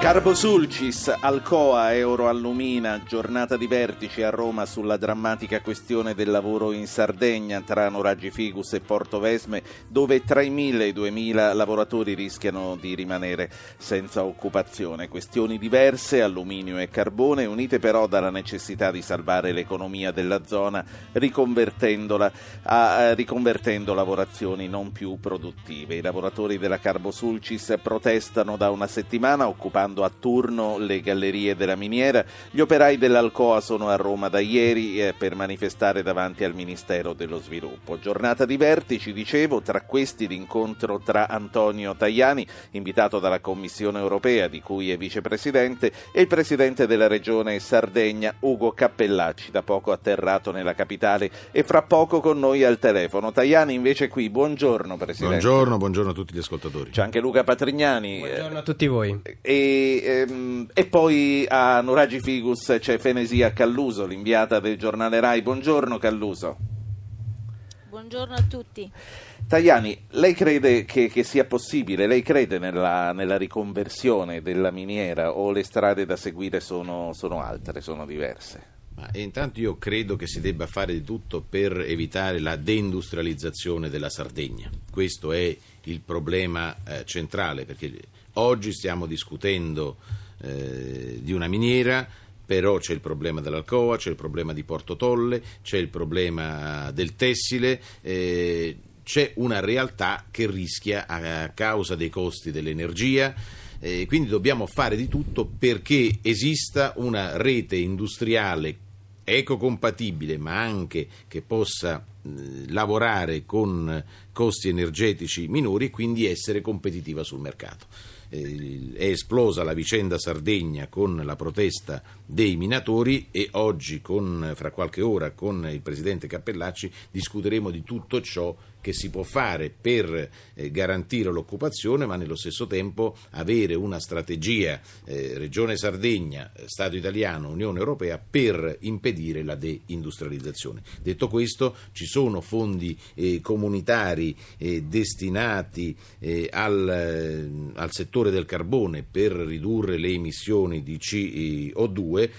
Carbosulcis, Alcoa, Euroallumina, giornata di vertici a Roma sulla drammatica questione del lavoro in Sardegna tra Noraggi Figus e Portovesme, dove tra i 1000 e i 2000 lavoratori rischiano di rimanere senza occupazione. Questioni diverse, alluminio e carbone, unite però dalla necessità di salvare l'economia della zona riconvertendola a, riconvertendo lavorazioni non più produttive. I lavoratori della Carbosulcis protestano da una settimana occupando occupando a turno le gallerie della miniera. Gli operai dell'Alcoa sono a Roma da ieri eh, per manifestare davanti al Ministero dello Sviluppo. Giornata di vertici, dicevo, tra questi l'incontro tra Antonio Tajani, invitato dalla Commissione europea di cui è vicepresidente, e il presidente della regione Sardegna, Ugo Cappellacci, da poco atterrato nella capitale e fra poco con noi al telefono. Tajani invece qui, buongiorno Presidente. Buongiorno, buongiorno a tutti gli ascoltatori. C'è anche Luca Patrignani. Buongiorno a tutti voi. E e, ehm, e, poi a Nuragi Figus c'è Fenesia Calluso, l'inviata del giornale Rai. Buongiorno Calluso. Buongiorno a tutti. Tajani, lei crede che, che sia possibile, lei crede nella, nella, riconversione della miniera o le strade da seguire sono, sono altre, sono diverse? Ma intanto io credo che si debba fare di tutto per evitare la deindustrializzazione della Sardegna. Questo è il problema eh, centrale, perché Oggi stiamo discutendo eh, di una miniera, però c'è il problema dell'Alcoa, c'è il problema di Porto Tolle, c'è il problema del tessile. Eh, c'è una realtà che rischia a causa dei costi dell'energia. Eh, quindi dobbiamo fare di tutto perché esista una rete industriale ecocompatibile ma anche che possa eh, lavorare con costi energetici minori e quindi essere competitiva sul mercato. Eh, è esplosa la vicenda Sardegna con la protesta dei minatori e oggi, con, fra qualche ora, con il Presidente Cappellacci discuteremo di tutto ciò che si può fare per eh, garantire l'occupazione, ma nello stesso tempo avere una strategia eh, Regione Sardegna, Stato italiano, Unione Europea per impedire la deindustrializzazione. Detto questo, ci sono fondi eh, comunitari eh, destinati eh, al, eh, settore del carbone per ridurre le emissioni di CO2, mh,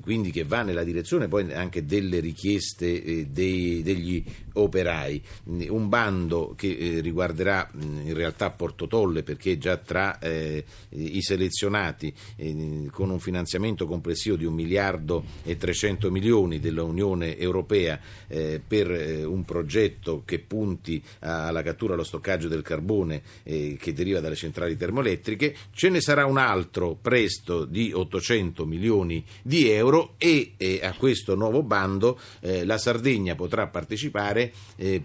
quindi che va nella direzione poi anche delle richieste dei, degli operai. Un bando che eh, riguarderà in realtà Porto Tolle perché già tra eh, i selezionati eh, con un finanziamento complessivo di un miliardo e 300 milioni dell'Unione Europea eh, per eh, un progetto che punti alla cattura e allo stoccaggio del carbone eh, che deriva dalle centrali termoelettriche, ce ne sarà un altro presto di 800 milioni di euro e a questo nuovo bando la Sardegna potrà partecipare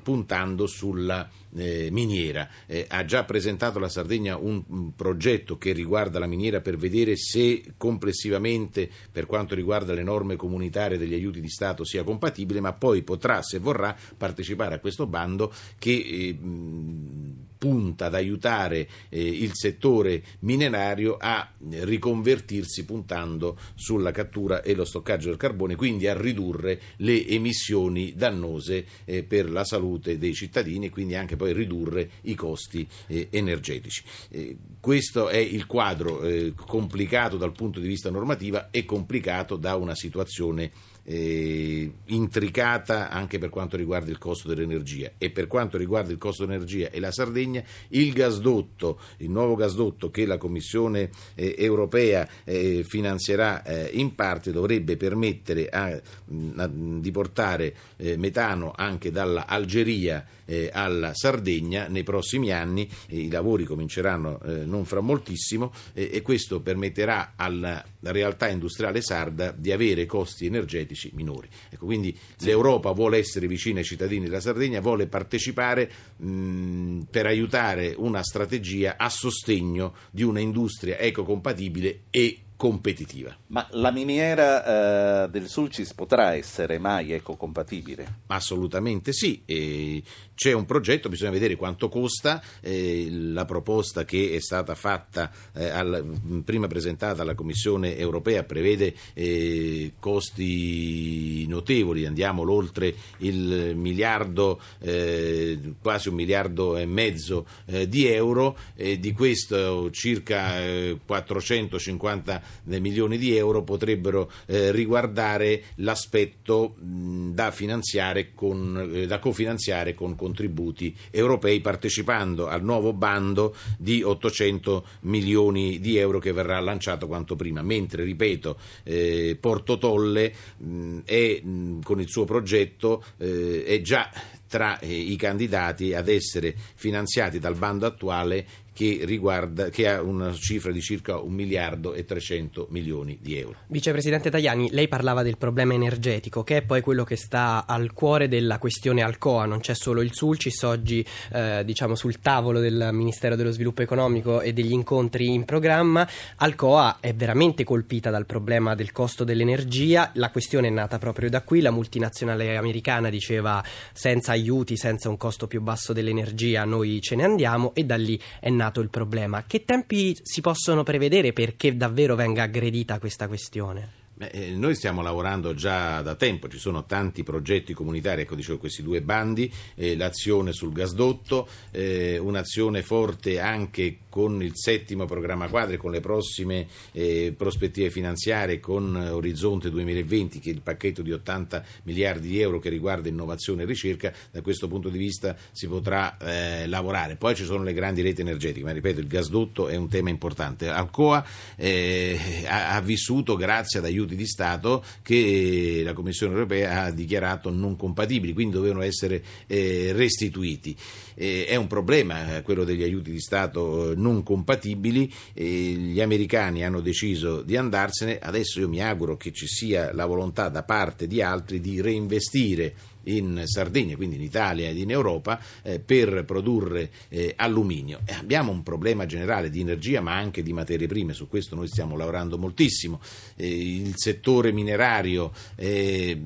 puntando lavorando sulla eh, miniera. Eh, ha già presentato la Sardegna un, un, progetto che riguarda la miniera per vedere se complessivamente, per quanto riguarda le norme comunitarie degli aiuti di Stato, sia compatibile, ma poi potrà, se vorrà, partecipare a questo bando che eh, punta ad aiutare eh, il settore minerario a riconvertirsi puntando sulla cattura e lo stoccaggio del carbone, quindi a ridurre le emissioni dannose eh, per la salute dei cittadini e quindi anche poi ridurre i costi eh, energetici. Eh, questo è il quadro eh, complicato dal punto di vista normativo e complicato da una situazione eh, intricata anche per quanto riguarda il costo dell'energia. E per quanto riguarda il costo dell'energia e la Sardegna il gasdotto, il nuovo gasdotto che la Commissione eh, europea eh, finanzierà eh, in parte dovrebbe permettere a, a, di portare eh, metano anche dall'Algeria eh, alla Sardegna nei prossimi anni, i lavori cominceranno non fra moltissimo e questo permetterà alla realtà industriale sarda di avere costi energetici energetici minori. Ecco, quindi sì. l'Europa vuole essere vicina ai cittadini della Sardegna, vuole partecipare mh, per aiutare una strategia a sostegno di una industria ecocompatibile e competitiva. Ma la miniera eh, del Sulcis potrà essere mai ecocompatibile? Assolutamente sì, e c'è un progetto, bisogna vedere quanto costa, eh, la proposta che è stata fatta, eh, al, prima presentata alla Commissione europea, prevede eh, costi notevoli, andiamo oltre il miliardo, eh, quasi un miliardo e mezzo eh, di euro, di questo circa 450 milioni di euro potrebbero eh, riguardare l'aspetto mh, da, eh, da cofinanziare con contributi europei partecipando al nuovo bando di 800 milioni di euro che verrà lanciato quanto prima, mentre ripeto eh, Porto Tolle mh, è, mh, con il suo progetto eh, è già tra eh, i candidati ad essere finanziati dal bando attuale che, riguarda, che ha una cifra di circa un miliardo e 300 milioni di euro. Vicepresidente Tajani, lei parlava del problema energetico, che è poi quello che sta al cuore della questione Alcoa. Non c'è solo il Sulcis oggi eh, diciamo sul tavolo del Ministero dello Sviluppo Economico e degli incontri in programma. Alcoa è veramente colpita dal problema del costo dell'energia. La questione è nata proprio da qui. La multinazionale americana diceva senza aiuti, senza un costo più basso dell'energia, noi ce ne andiamo e da lì è nato nato il problema? Che tempi si possono prevedere perché davvero venga aggredita questa questione? Beh, eh, noi stiamo lavorando già da tempo, ci sono tanti progetti comunitari, ecco dicevo questi due bandi, eh, l'azione sul gasdotto, eh, un'azione forte anche con il settimo programma quadri, con le prossime eh, prospettive finanziarie, con Orizzonte 2020, che è il pacchetto di 80 miliardi di euro che riguarda innovazione e ricerca, da questo punto di vista si potrà eh, lavorare. Poi ci sono le grandi reti energetiche, ma ripeto il gasdotto è un tema importante. Alcoa eh, ha, ha vissuto grazie ad aiuti di Stato che la Commissione europea ha dichiarato non compatibili, quindi dovevano essere eh, restituiti. Eh, è un problema eh, quello degli aiuti di Stato non compatibili, gli americani hanno deciso di andarsene, adesso io mi auguro che ci sia la volontà da parte di altri di reinvestire in Sardegna, quindi in Italia ed in Europa, eh, per produrre eh, alluminio. E abbiamo un problema generale di energia ma anche di materie prime, su questo noi stiamo lavorando moltissimo. Eh, il settore minerario è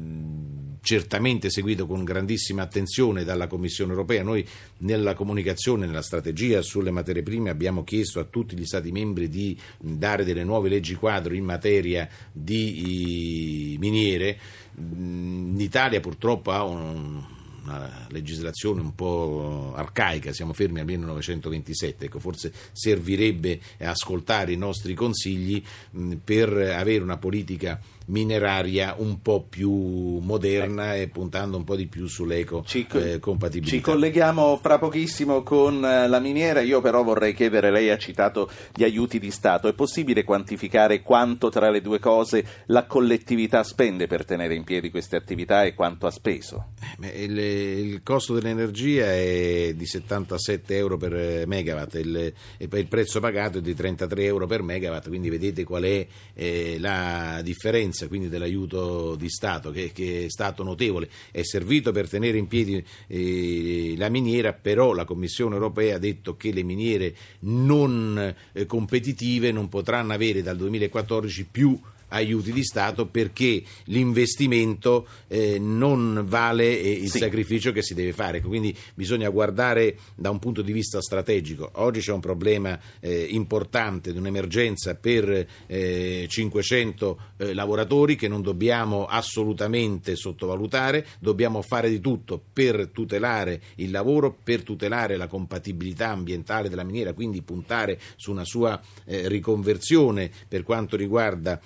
certamente seguito con grandissima attenzione dalla Commissione europea. Noi nella comunicazione, nella strategia sulle materie prime abbiamo chiesto a tutti gli Stati membri di dare delle nuove leggi quadro in materia di miniere. L'Italia purtroppo ha un una legislazione un po' arcaica, siamo fermi al 1927, ecco, forse servirebbe ascoltare i nostri consigli mh, per avere una politica mineraria un po' più moderna e puntando un po' di più sull'eco ci, eh, compatibilità. Ci colleghiamo fra pochissimo con eh, la miniera, io però vorrei chiedere, lei ha citato gli aiuti di Stato, è possibile quantificare quanto tra le due cose la collettività spende per tenere in piedi queste attività e quanto ha speso? Eh, il, il, costo dell'energia è di 77 euro per megawatt, il, il prezzo pagato è di 33 euro per megawatt, quindi vedete qual è eh, la differenza quindi dell'aiuto di Stato che, che, è stato notevole, è servito per tenere in piedi eh, la miniera, però la Commissione europea ha detto che le miniere non eh, competitive non potranno avere dal 2014 più aiuti di Stato perché l'investimento eh, non vale eh, il sì. sacrificio che si deve fare. Quindi bisogna guardare da un punto di vista strategico. Oggi c'è un problema eh, importante di un'emergenza per 500 eh, eh, lavoratori che non dobbiamo assolutamente sottovalutare, dobbiamo fare di tutto per tutelare il lavoro, per tutelare la compatibilità ambientale della miniera, quindi puntare su una sua eh, riconversione per quanto riguarda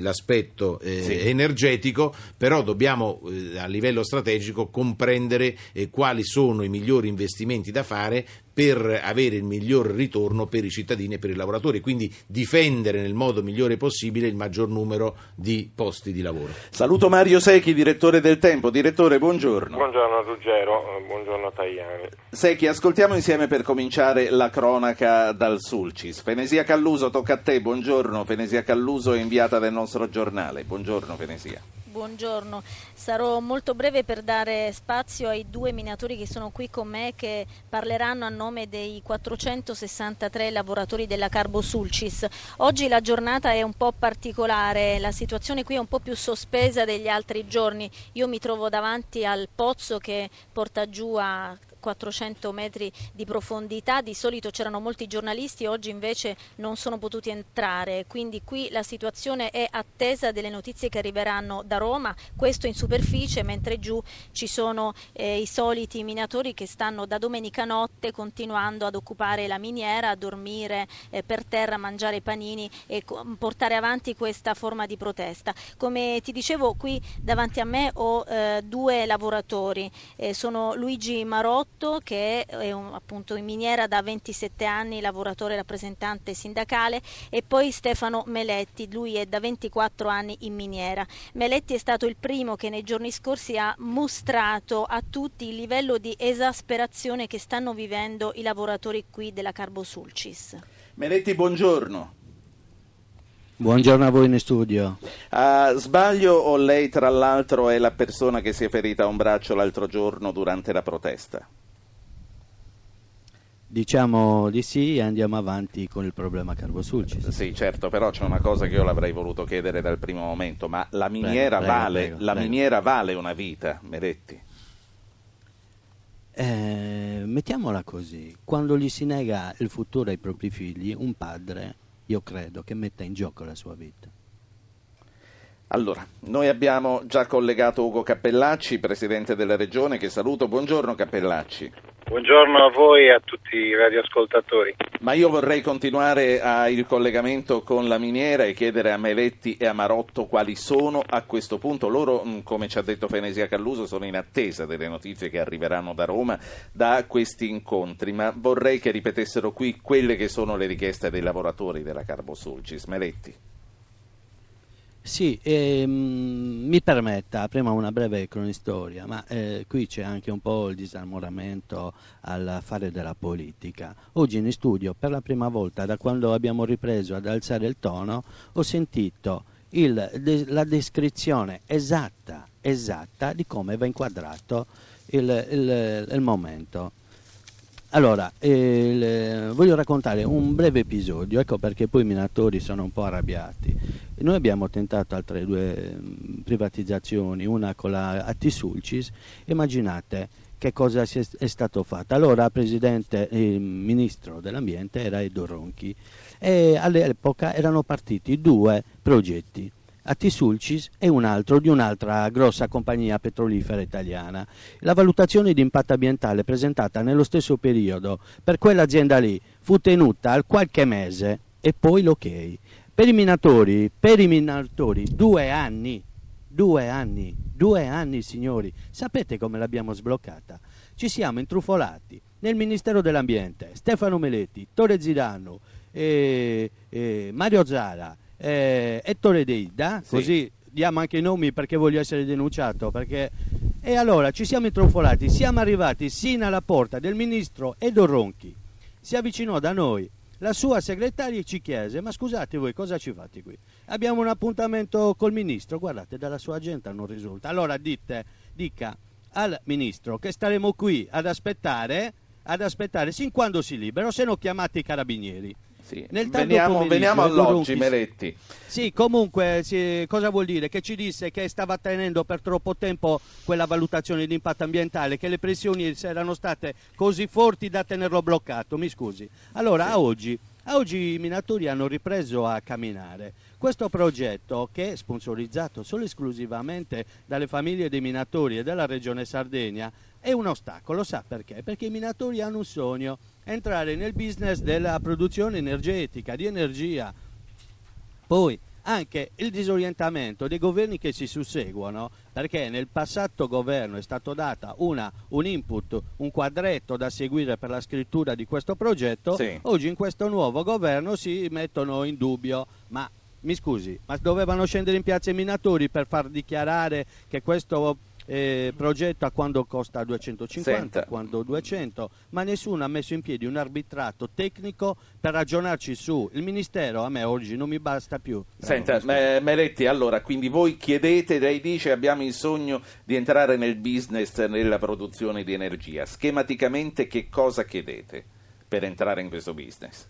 l'aspetto eh, sì. energetico, però dobbiamo eh, a livello strategico comprendere eh, quali sono i migliori investimenti da fare per avere il miglior ritorno per i cittadini e per i lavoratori, quindi difendere nel modo migliore possibile il maggior numero di posti di lavoro. Saluto Mario Secchi, direttore del Tempo. Direttore, buongiorno. Buongiorno Ruggero, buongiorno Tajani. Secchi, ascoltiamo insieme per cominciare la cronaca dal Sulcis. Fenesia Calluso, tocca a te, buongiorno. Fenesia Calluso è inviata del nostro giornale. Buongiorno Fenesia. Buongiorno. Sarò molto breve per dare spazio ai due minatori che sono qui con me che parleranno a nome dei 463 lavoratori della Carbo Sulcis. Oggi la giornata è un po' particolare, la situazione qui è un po' più sospesa degli altri giorni. Io mi trovo davanti al pozzo che porta giù a 400 metri di profondità, di solito c'erano molti giornalisti, oggi invece non sono potuti entrare, quindi qui la situazione è attesa delle notizie che arriveranno da Roma, questo in superficie, mentre giù ci sono eh, i soliti minatori che stanno da domenica notte continuando ad occupare la miniera, a dormire eh, per terra, a mangiare panini e portare avanti questa forma di protesta. Come ti dicevo, qui davanti a me ho eh, due lavoratori, eh, sono Luigi Marotto, Giannotto che è un, appunto in miniera da 27 anni, lavoratore rappresentante sindacale e poi Stefano Meletti, lui è da 24 anni in miniera. Meletti è stato il primo che nei giorni scorsi ha mostrato a tutti il livello di esasperazione che stanno vivendo i lavoratori qui della Carbosulcis. Meletti, buongiorno. Buongiorno a voi in studio. Uh, sbaglio o lei tra l'altro è la persona che si è ferita a un braccio l'altro giorno durante la protesta? Diciamo di sì e andiamo avanti con il problema Carbosulcis. Sì, certo, però c'è una cosa che io l'avrei voluto chiedere dal primo momento, ma la miniera, prego, vale, prego, la prego. miniera vale una vita, Meretti? Eh, mettiamola così, quando gli si nega il futuro ai propri figli, un padre, io credo, che metta in gioco la sua vita. Allora, noi abbiamo già collegato Ugo Cappellacci, Presidente della Regione, che saluto. Buongiorno Cappellacci. Buongiorno a voi e a tutti i radioascoltatori. Ma io vorrei continuare a, il collegamento con la miniera e chiedere a Meletti e a Marotto quali sono a questo punto. Loro, mm, come ci ha detto Fenesia Calluso, sono in attesa delle notizie che arriveranno da Roma da questi incontri, ma vorrei che ripetessero qui quelle che sono le richieste dei lavoratori della Carbo Sulcis. Meletti. Sì, ehm, mi permetta prima una breve cronistoria, ma eh, qui c'è anche un po' il disarmoramento al fare della politica. Oggi in studio, per la prima volta da quando abbiamo ripreso ad alzare il tono, ho sentito il, de, la descrizione esatta, esatta di come va inquadrato il, il, il momento. Allora, eh, voglio raccontare un breve episodio, ecco perché poi i minatori sono un po' arrabbiati. Noi abbiamo tentato altre due mm, privatizzazioni, una con la Attisulcis, immaginate che cosa è stato fatto. Allora presidente, il ministro dell'ambiente era Edo Ronchi e all'epoca erano partiti due progetti a Tisulcis e un altro di un'altra grossa compagnia petrolifera italiana. La valutazione di impatto ambientale presentata nello stesso periodo per quell'azienda lì fu tenuta al qualche mese e poi l'ok. Per i minatori, per i minatori due anni, due anni, due anni signori, sapete come l'abbiamo sbloccata? Ci siamo intrufolati nel Ministero dell'Ambiente, Stefano Meletti, Torre Zidano, eh, eh, Mario Zara, eh, Ettore Deida, sì. così diamo anche i nomi perché voglio essere denunciato. Perché... E allora ci siamo intrufolati, siamo arrivati sino alla porta del ministro Edo Ronchi, si avvicinò da noi. La sua segretaria ci chiese: Ma scusate voi, cosa ci fate qui? Abbiamo un appuntamento col ministro. Guardate, dalla sua agenda non risulta. Allora dite, dica al ministro che staremo qui ad aspettare, ad aspettare sin quando si libero, se no chiamate i carabinieri. Sì. Veniamo, veniamo all'oggi, Meletti. Sì, comunque sì, cosa vuol dire? Che ci disse che stava tenendo per troppo tempo quella valutazione di impatto ambientale, che le pressioni erano state così forti da tenerlo bloccato, mi scusi. Allora, sì. a oggi a oggi i minatori hanno ripreso a camminare. Questo progetto, che è sponsorizzato solo esclusivamente dalle famiglie dei minatori e della regione Sardegna, è un ostacolo, sa perché? Perché i minatori hanno un sogno, entrare nel business della produzione energetica, di energia. Poi anche il disorientamento dei governi che si susseguono, perché nel passato governo è stato dato un input, un quadretto da seguire per la scrittura di questo progetto, sì. oggi in questo nuovo governo si mettono in dubbio, ma mi scusi, ma dovevano scendere in piazza i minatori per far dichiarare che questo eh, progetta quando costa 250, Senta. quando 200, ma nessuno ha messo in piedi un arbitrato tecnico per ragionarci su. Il Ministero a me oggi non mi basta più. Senta, Eh, Me- Meletti, allora, quindi voi chiedete, lei dice abbiamo il sogno di entrare nel business, nella produzione di energia. Schematicamente che cosa chiedete per entrare in questo business?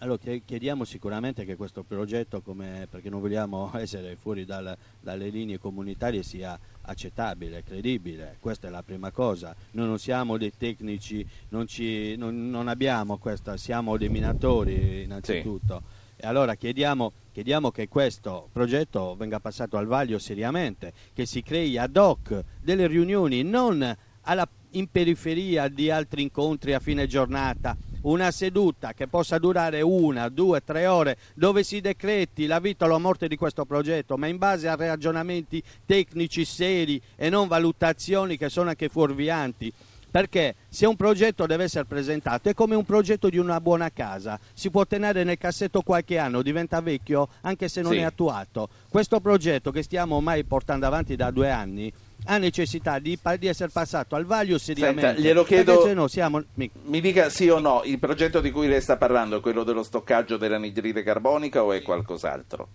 Allora chie- chiediamo sicuramente che questo progetto, come- perché non vogliamo essere fuori dal- dalle linee comunitarie, sia accettabile, credibile. Questa è la prima cosa. Noi non siamo dei tecnici, non, ci- non- non abbiamo questa, siamo dei minatori innanzitutto. E allora chiediamo, chiediamo che questo progetto venga passato al vaglio seriamente, che si crei ad hoc delle riunioni non alla- in periferia di altri incontri a fine giornata, una seduta che possa durare una, due, tre ore, dove si decreti la vita o la morte di questo progetto, ma in base a ragionamenti tecnici seri e non valutazioni che sono anche fuorvianti. Perché se un progetto deve essere presentato è come un progetto di una buona casa, si può tenere nel cassetto qualche anno, diventa vecchio anche se non Sì. è attuato. Questo progetto che stiamo ormai portando avanti da due anni ha necessità di, di essere passato al vaglio seriamente. Senta, glielo chiedo- se no siamo... mi- Mi dica sì o no, il progetto di cui lei sta parlando è quello dello stoccaggio dell'anidride carbonica o è qualcos'altro?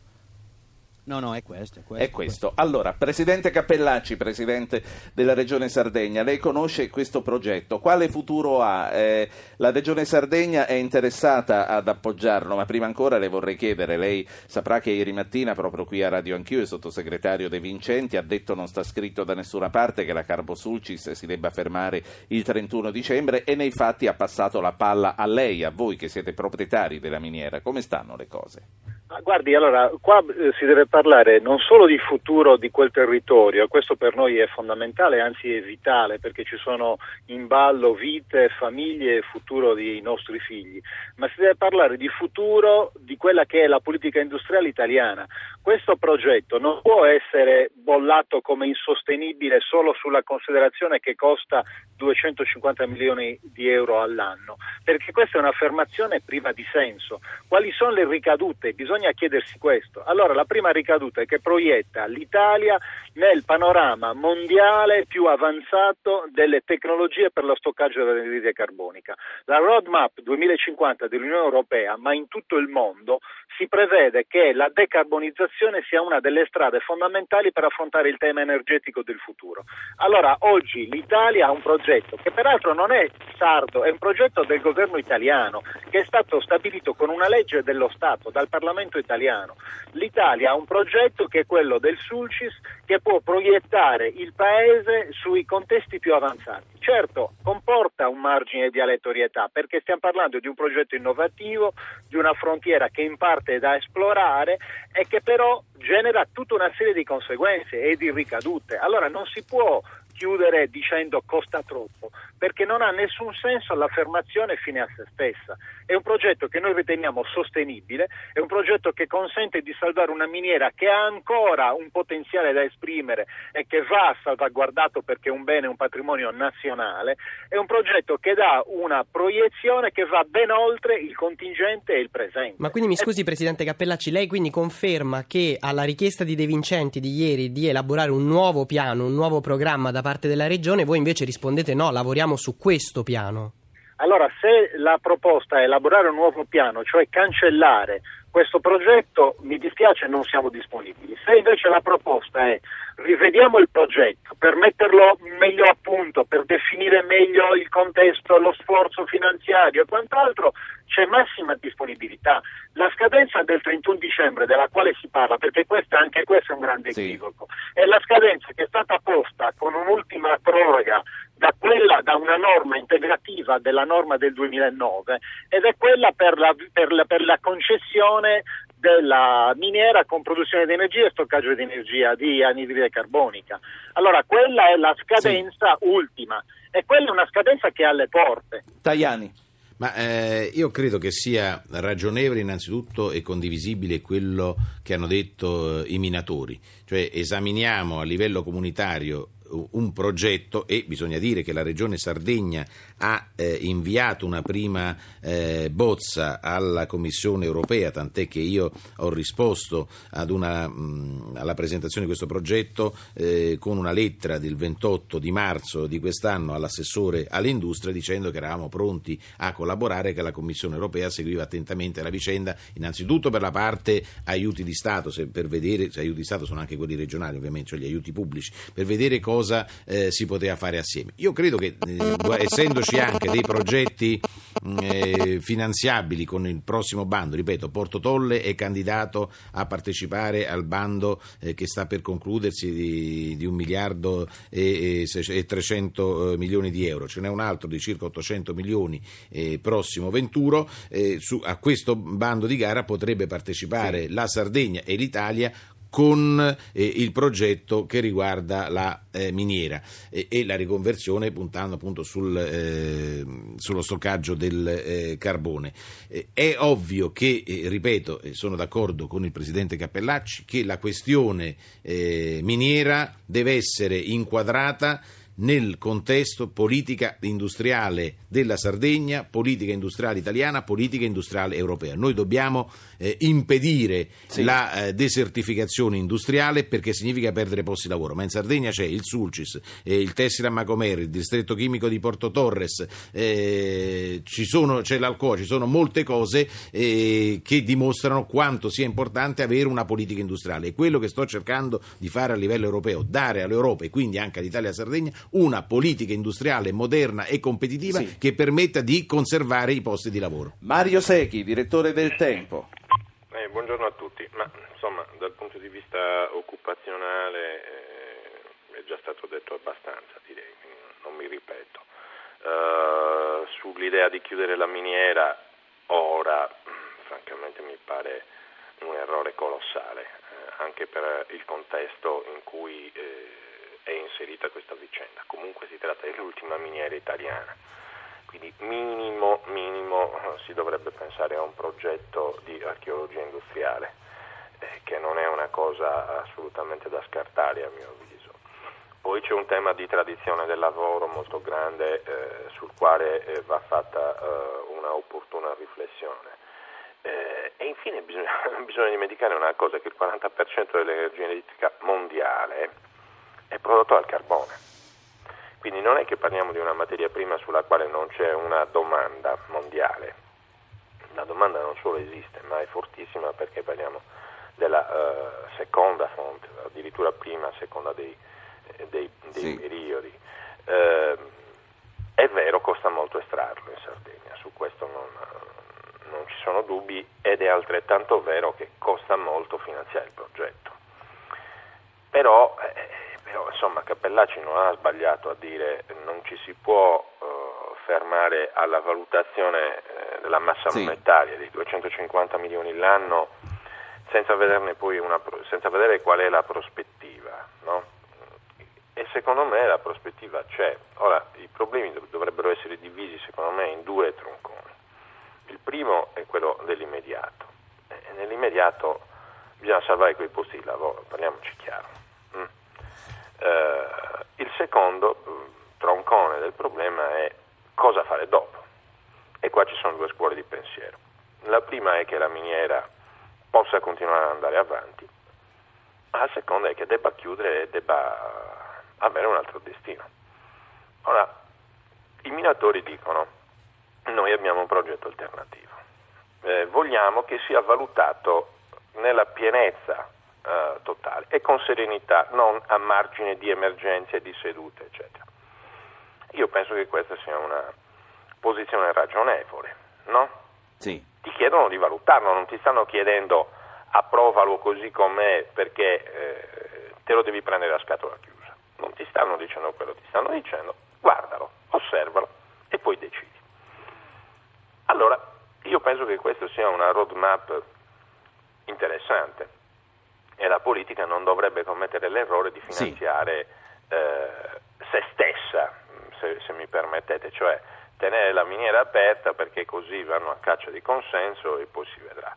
No, no, è questo. È questo, È questo. Allora, Presidente Cappellacci, Presidente della Regione Sardegna, lei conosce questo progetto, quale futuro ha? Eh, la Regione Sardegna è interessata ad appoggiarlo, ma prima ancora le vorrei chiedere, lei saprà che ieri mattina, proprio qui a Radio Anch'io, il sottosegretario De Vincenti ha detto non sta scritto da nessuna parte che la Carbo Sulcis si debba fermare il 31 dicembre e nei fatti ha passato la palla a lei, a voi che siete proprietari della miniera. Come stanno le cose? Guardi, allora, qua eh, si deve parlare non solo di futuro di quel territorio, questo per noi è fondamentale, anzi è vitale, perché ci sono in ballo vite, famiglie e futuro dei nostri figli, ma si deve parlare di futuro di quella che è la politica industriale italiana. Questo progetto non può essere bollato come insostenibile solo sulla considerazione che costa 250 milioni di euro all'anno, perché questa è un'affermazione priva di senso. Quali sono le ricadute? Bisogna chiedersi questo. Allora, la prima ricaduta è che proietta l'Italia nel panorama mondiale più avanzato delle tecnologie per lo stoccaggio dell'anidride carbonica. La roadmap 2050 dell'Unione Europea, ma in tutto il mondo, si prevede che la decarbonizzazione sia una delle strade fondamentali per affrontare il tema energetico del futuro. Allora, oggi l'Italia ha un progetto che peraltro non è sardo, è un progetto del governo italiano che è stato stabilito con una legge dello Stato, dal Parlamento italiano. L'Italia ha un progetto che è quello del Sulcis che può proiettare il Paese sui contesti più avanzati. Certo, comporta un margine di aleatorietà perché stiamo parlando di un progetto innovativo, di una frontiera che in parte è da esplorare e che però genera tutta una serie di conseguenze e di ricadute. Allora non si può chiudere dicendo costa troppo, perché non ha nessun senso l'affermazione fine a se stessa. È un progetto che noi riteniamo sostenibile, è un progetto che consente di salvare una miniera che ha ancora un potenziale da esprimere e che va salvaguardato perché è un bene, un patrimonio nazionale, è un progetto che dà una proiezione che va ben oltre il contingente e il presente. Ma quindi mi E- scusi Presidente Cappellacci, lei quindi conferma che alla richiesta di De Vincenti di ieri di elaborare un nuovo piano, un nuovo programma da parte della Regione, voi invece rispondete no, lavoriamo su questo piano. Allora, se la proposta è elaborare un nuovo piano, cioè cancellare questo progetto, mi dispiace, non siamo disponibili. Se invece la proposta è rivediamo il progetto per metterlo meglio a punto, per definire meglio il contesto, lo sforzo finanziario e quant'altro, c'è massima disponibilità. La scadenza del 31 dicembre della quale si parla, perché questa, anche questo è un grande Sì. equivoco, è la scadenza che è stata posta con un'ultima proroga da quella da una norma integrativa della norma del 2009 ed è quella per la, per la- per la concessione della miniera con produzione di energia e stoccaggio di energia di anidride carbonica. Allora quella è la scadenza ultima e quella è una scadenza che è alle porte. Tajani. Ma eh, io credo che sia ragionevole innanzitutto e condivisibile quello che hanno detto eh, i minatori, cioè esaminiamo a livello comunitario un progetto e bisogna dire che la Regione Sardegna ha eh, inviato una prima eh, bozza alla Commissione europea, tant'è che io ho risposto una, mh, alla presentazione di questo progetto eh, con una lettera del 28 di marzo di quest'anno all'assessore all'industria dicendo che eravamo pronti a collaborare e che la Commissione europea seguiva attentamente la vicenda, innanzitutto per la parte aiuti di Stato, se per vedere, se aiuti di Stato sono anche quelli regionali ovviamente, cioè gli aiuti pubblici, per vedere cosa eh, si poteva fare assieme. Io credo che eh, essendoci anche dei progetti mm, eh, finanziabili con il prossimo bando, ripeto, Porto Tolle è candidato a partecipare al bando eh, che sta per concludersi di, di un miliardo e, e, e 300 eh, milioni di euro, ce n'è un altro di circa 800 milioni eh, prossimo venturo, su, a questo bando di gara potrebbe partecipare sì. la Sardegna e l'Italia con eh, il progetto che riguarda la eh, miniera eh, e la riconversione puntando appunto sul, eh, sullo stoccaggio del eh, carbone. Eh, è ovvio che, ripeto, sono d'accordo con il Presidente Cappellacci, che la questione miniera deve essere inquadrata nel contesto politica industriale della Sardegna, politica industriale italiana, politica industriale europea. Noi dobbiamo eh, impedire sì. la eh, desertificazione industriale perché significa perdere posti di lavoro, ma in Sardegna c'è il Sulcis, eh, il Tessila Macomeri, il distretto chimico di Porto Torres, eh, sono, c'è l'Alcoa, ci sono molte cose eh, che dimostrano quanto sia importante avere una politica industriale e quello che sto cercando di fare a livello europeo, dare all'Europa e quindi anche all'Italia e alla Sardegna una politica industriale moderna e competitiva sì. che permetta di conservare i posti di lavoro. Mario Secchi, direttore del Tempo. Eh, buongiorno a tutti, ma insomma dal punto di vista occupazionale eh, è già stato detto abbastanza, direi, non mi ripeto. Uh, sull'idea di chiudere la miniera ora, francamente mi pare un errore colossale, eh, anche per il contesto in cui eh, è inserita questa vicenda. Comunque si tratta dell'ultima miniera italiana. Quindi minimo, minimo si dovrebbe pensare a un progetto di archeologia industriale, eh, che non è una cosa assolutamente da scartare a mio avviso. Poi c'è un tema di tradizione del lavoro molto grande eh, sul quale eh, va fatta eh, una opportuna riflessione. Eh, e infine bisogna, bisogna dimenticare una cosa, che il 40% dell'energia elettrica mondiale è prodotto dal carbone. Quindi non è che parliamo di una materia prima sulla quale non c'è una domanda mondiale. La domanda non solo esiste, ma è fortissima perché parliamo della uh, seconda fonte, addirittura prima, seconda dei, eh, dei, dei sì. periodi. Uh, è vero, costa molto estrarlo in Sardegna, su questo non, non ci sono dubbi ed è altrettanto vero che costa molto finanziare il progetto. Però eh, insomma Cappellacci non ha sbagliato a dire non ci si può uh, fermare alla valutazione eh, della massa sì. monetaria di 250 milioni l'anno senza, una, senza vedere qual è la prospettiva. No? E secondo me la prospettiva c'è. Ora, i problemi dovrebbero essere divisi secondo me in due tronconi. Il primo è quello dell'immediato. E nell'immediato bisogna salvare quei posti di lavoro, parliamoci chiaro. Eh, il secondo mm, troncone del problema è cosa fare dopo. E qua ci sono due scuole di pensiero. La prima è che la miniera possa continuare ad andare avanti, la seconda è che debba chiudere e debba avere un altro destino. Ora, i minatori dicono noi abbiamo un progetto alternativo, eh, vogliamo che sia valutato nella pienezza eh, totale e con serenità, non a margine di emergenze, di sedute, eccetera. Io penso che questa sia una posizione ragionevole, no? Sì. Ti chiedono di valutarlo, non ti stanno chiedendo approvalo così com'è perché eh, te lo devi prendere a scatola chiusa. Non ti stanno dicendo quello, ti stanno dicendo guardalo, osservalo e poi decidi. Allora, io penso che questa sia una roadmap interessante e la politica non dovrebbe commettere l'errore di finanziare sì. eh, se stessa, se, se, mi permettete, cioè tenere la miniera aperta perché così vanno a caccia di consenso e poi si vedrà.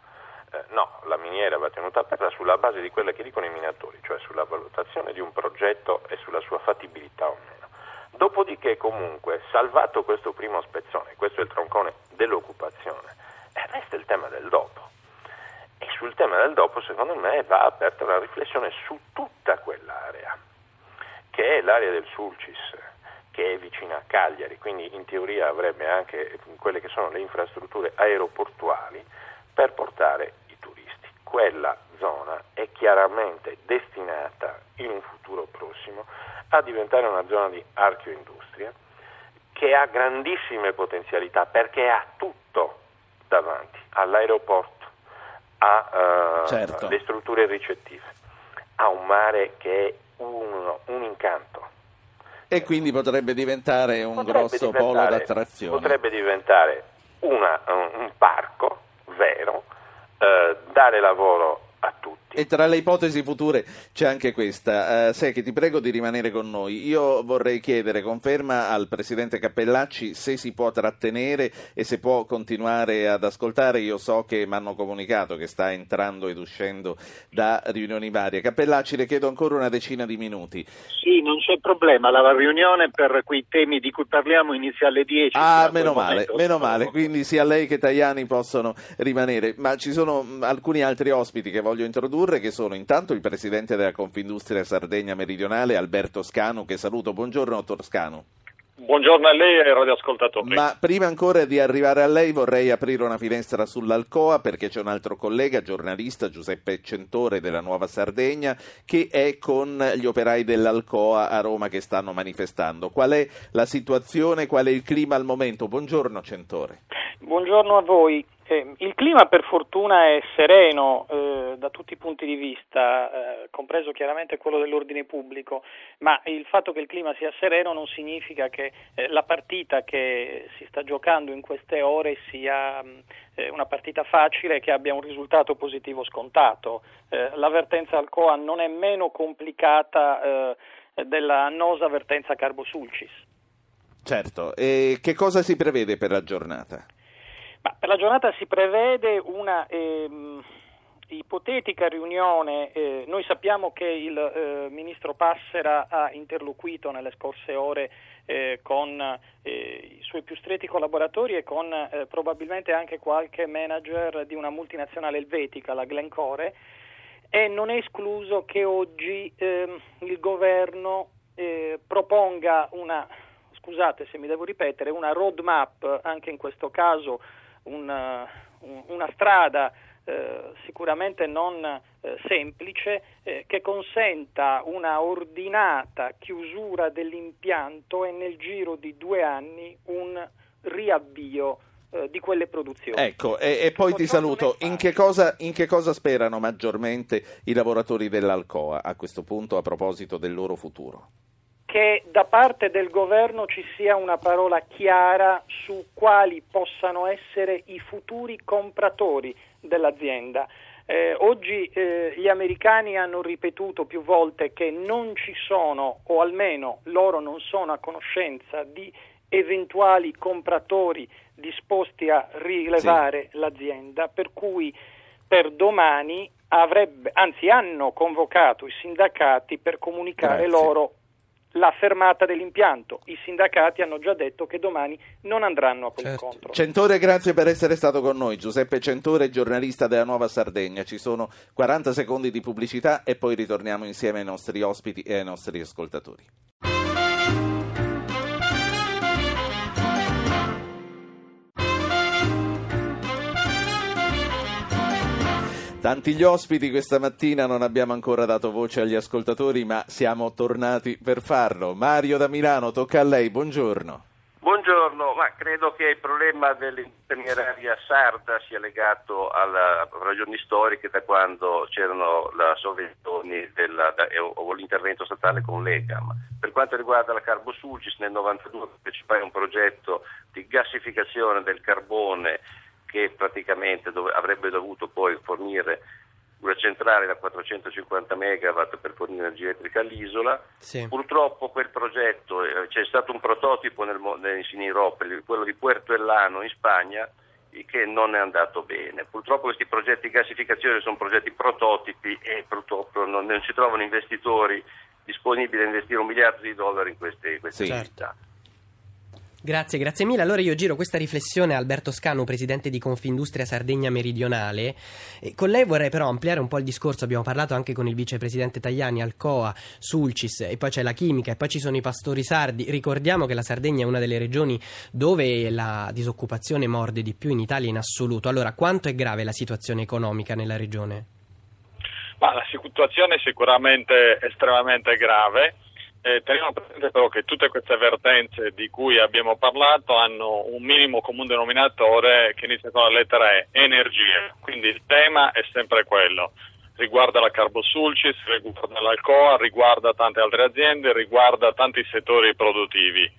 Eh, no, la miniera va tenuta aperta sulla base di quelle che dicono i minatori, cioè sulla valutazione di un progetto e sulla sua fattibilità o meno. Dopodiché comunque, salvato questo primo spezzone, questo è il troncone dell'occupazione, eh, resta il tema del dopo. E sul tema del dopo, secondo me, va aperta una riflessione su tutta quell'area, che è l'area del Sulcis, che è vicina a Cagliari, quindi in teoria avrebbe anche quelle che sono le infrastrutture aeroportuali per portare i turisti. Quella zona è chiaramente destinata in un futuro prossimo a diventare una zona di archeoindustria che ha grandissime potenzialità perché ha tutto davanti, all'aeroporto, alle uh, certo. strutture ricettive, ha un mare che è uno, un incanto e quindi potrebbe diventare un potrebbe grosso diventare, polo d'attrazione. Potrebbe diventare una, un parco vero, eh, dare lavoro a tutti. E tra le ipotesi future c'è anche questa. Uh, Secchi, ti prego di rimanere con noi. Io vorrei chiedere conferma al Presidente Cappellacci se si può trattenere e se può continuare ad ascoltare. Io so che mi hanno comunicato che sta entrando ed uscendo da riunioni varie. Cappellacci, le chiedo ancora una decina di minuti. Sì, non c'è problema. La riunione per quei temi di cui parliamo inizia alle 10. Ah, meno male, meno male. Quindi sia lei che Tajani possono rimanere. Ma ci sono alcuni altri ospiti che voglio introdurre introdurre che sono intanto il presidente della Confindustria Sardegna Meridionale Alberto Scanu che saluto. Buongiorno dottor Scanu. Buongiorno a lei e ai radioascoltatori. Ma prima ancora di arrivare a lei vorrei aprire una finestra sull'Alcoa perché c'è un altro collega, giornalista Giuseppe Centore della Nuova Sardegna, che è con gli operai dell'Alcoa a Roma che stanno manifestando. Qual è la situazione, qual è il clima al momento? Buongiorno Centore. Buongiorno a voi. Eh, il clima per fortuna è sereno eh, da tutti i punti di vista, eh, compreso chiaramente quello dell'ordine pubblico, ma il fatto che il clima sia sereno non significa che eh, la partita che si sta giocando in queste ore sia mh, eh, una partita facile e che abbia un risultato positivo scontato. Eh, l'avvertenza al COA non è meno complicata della annosa avvertenza Carbosulcis. Certo, e che cosa si prevede per la giornata? Ma per la giornata si prevede una ehm, ipotetica riunione, eh, noi sappiamo che il eh, ministro Passera ha interloquito nelle scorse ore eh, con eh, i suoi più stretti collaboratori e con eh, probabilmente anche qualche manager di una multinazionale elvetica, la Glencore, e non è escluso che oggi ehm, il governo eh, proponga una, scusate se mi devo ripetere, una roadmap anche in questo caso una, una strada eh, sicuramente non eh, semplice eh, che consenta una ordinata chiusura dell'impianto e nel giro di due anni un riavvio eh, di quelle produzioni. Ecco, e, e poi ti saluto. In che, cosa, in che, cosa, sperano maggiormente i lavoratori dell'Alcoa a questo punto a proposito del loro futuro? Che da parte del governo ci sia una parola chiara su quali possano essere i futuri compratori dell'azienda. Eh, oggi eh, gli americani hanno ripetuto più volte che non ci sono, o almeno loro non sono a conoscenza di eventuali compratori disposti a rilevare sì. l'azienda, per cui per domani avrebbe, anzi hanno convocato i sindacati per comunicare Grazie. loro la fermata dell'impianto. I sindacati hanno già detto che domani non andranno a quell'incontro. Certo. Centore, grazie per essere stato con noi. Giuseppe Centore, giornalista della Nuova Sardegna. Ci sono 40 secondi di pubblicità e poi ritorniamo insieme ai nostri ospiti e ai nostri ascoltatori. Tanti gli ospiti questa mattina, non abbiamo ancora dato voce agli ascoltatori, ma siamo tornati per farlo. Mario da Milano, tocca a lei, buongiorno. Buongiorno, ma credo che il problema dell'infermieraria sarda sia legato alle ragioni storiche da quando c'erano le sovvenzioni da, o l'intervento statale con l'EGAM. Per quanto riguarda la Carbosulcis, nel 1992 partecipai a un progetto di gassificazione del carbone che praticamente dove, avrebbe dovuto poi fornire una centrale da 450 megawatt per fornire energia elettrica all'isola. Sì. Purtroppo quel progetto, eh, c'è stato un prototipo nel, nel, in Europa, quello di Puerto Ellano in Spagna, che non è andato bene. Purtroppo questi progetti di gassificazione sono progetti prototipi e purtroppo non, non si trovano investitori disponibili a investire un miliardo di dollari in queste, in queste Sì. attività. Grazie, grazie mille. Allora io giro questa riflessione a Alberto Scanu, presidente di Confindustria Sardegna Meridionale. E con lei vorrei però ampliare un po' il discorso. Abbiamo parlato anche con il vicepresidente Tajani, Alcoa, Sulcis, e poi c'è la chimica, e poi ci sono i pastori sardi. Ricordiamo che la Sardegna è una delle regioni dove la disoccupazione morde di più in Italia in assoluto. Allora, quanto è grave la situazione economica nella regione? Ma la situazione è sicuramente estremamente grave. Eh, teniamo presente però che tutte queste vertenze di cui abbiamo parlato hanno un minimo comune denominatore che inizia con la lettera E, energia. Quindi il tema è sempre quello. Riguarda la Carbosulcis, riguarda l'Alcoa, riguarda tante altre aziende, riguarda tanti settori produttivi.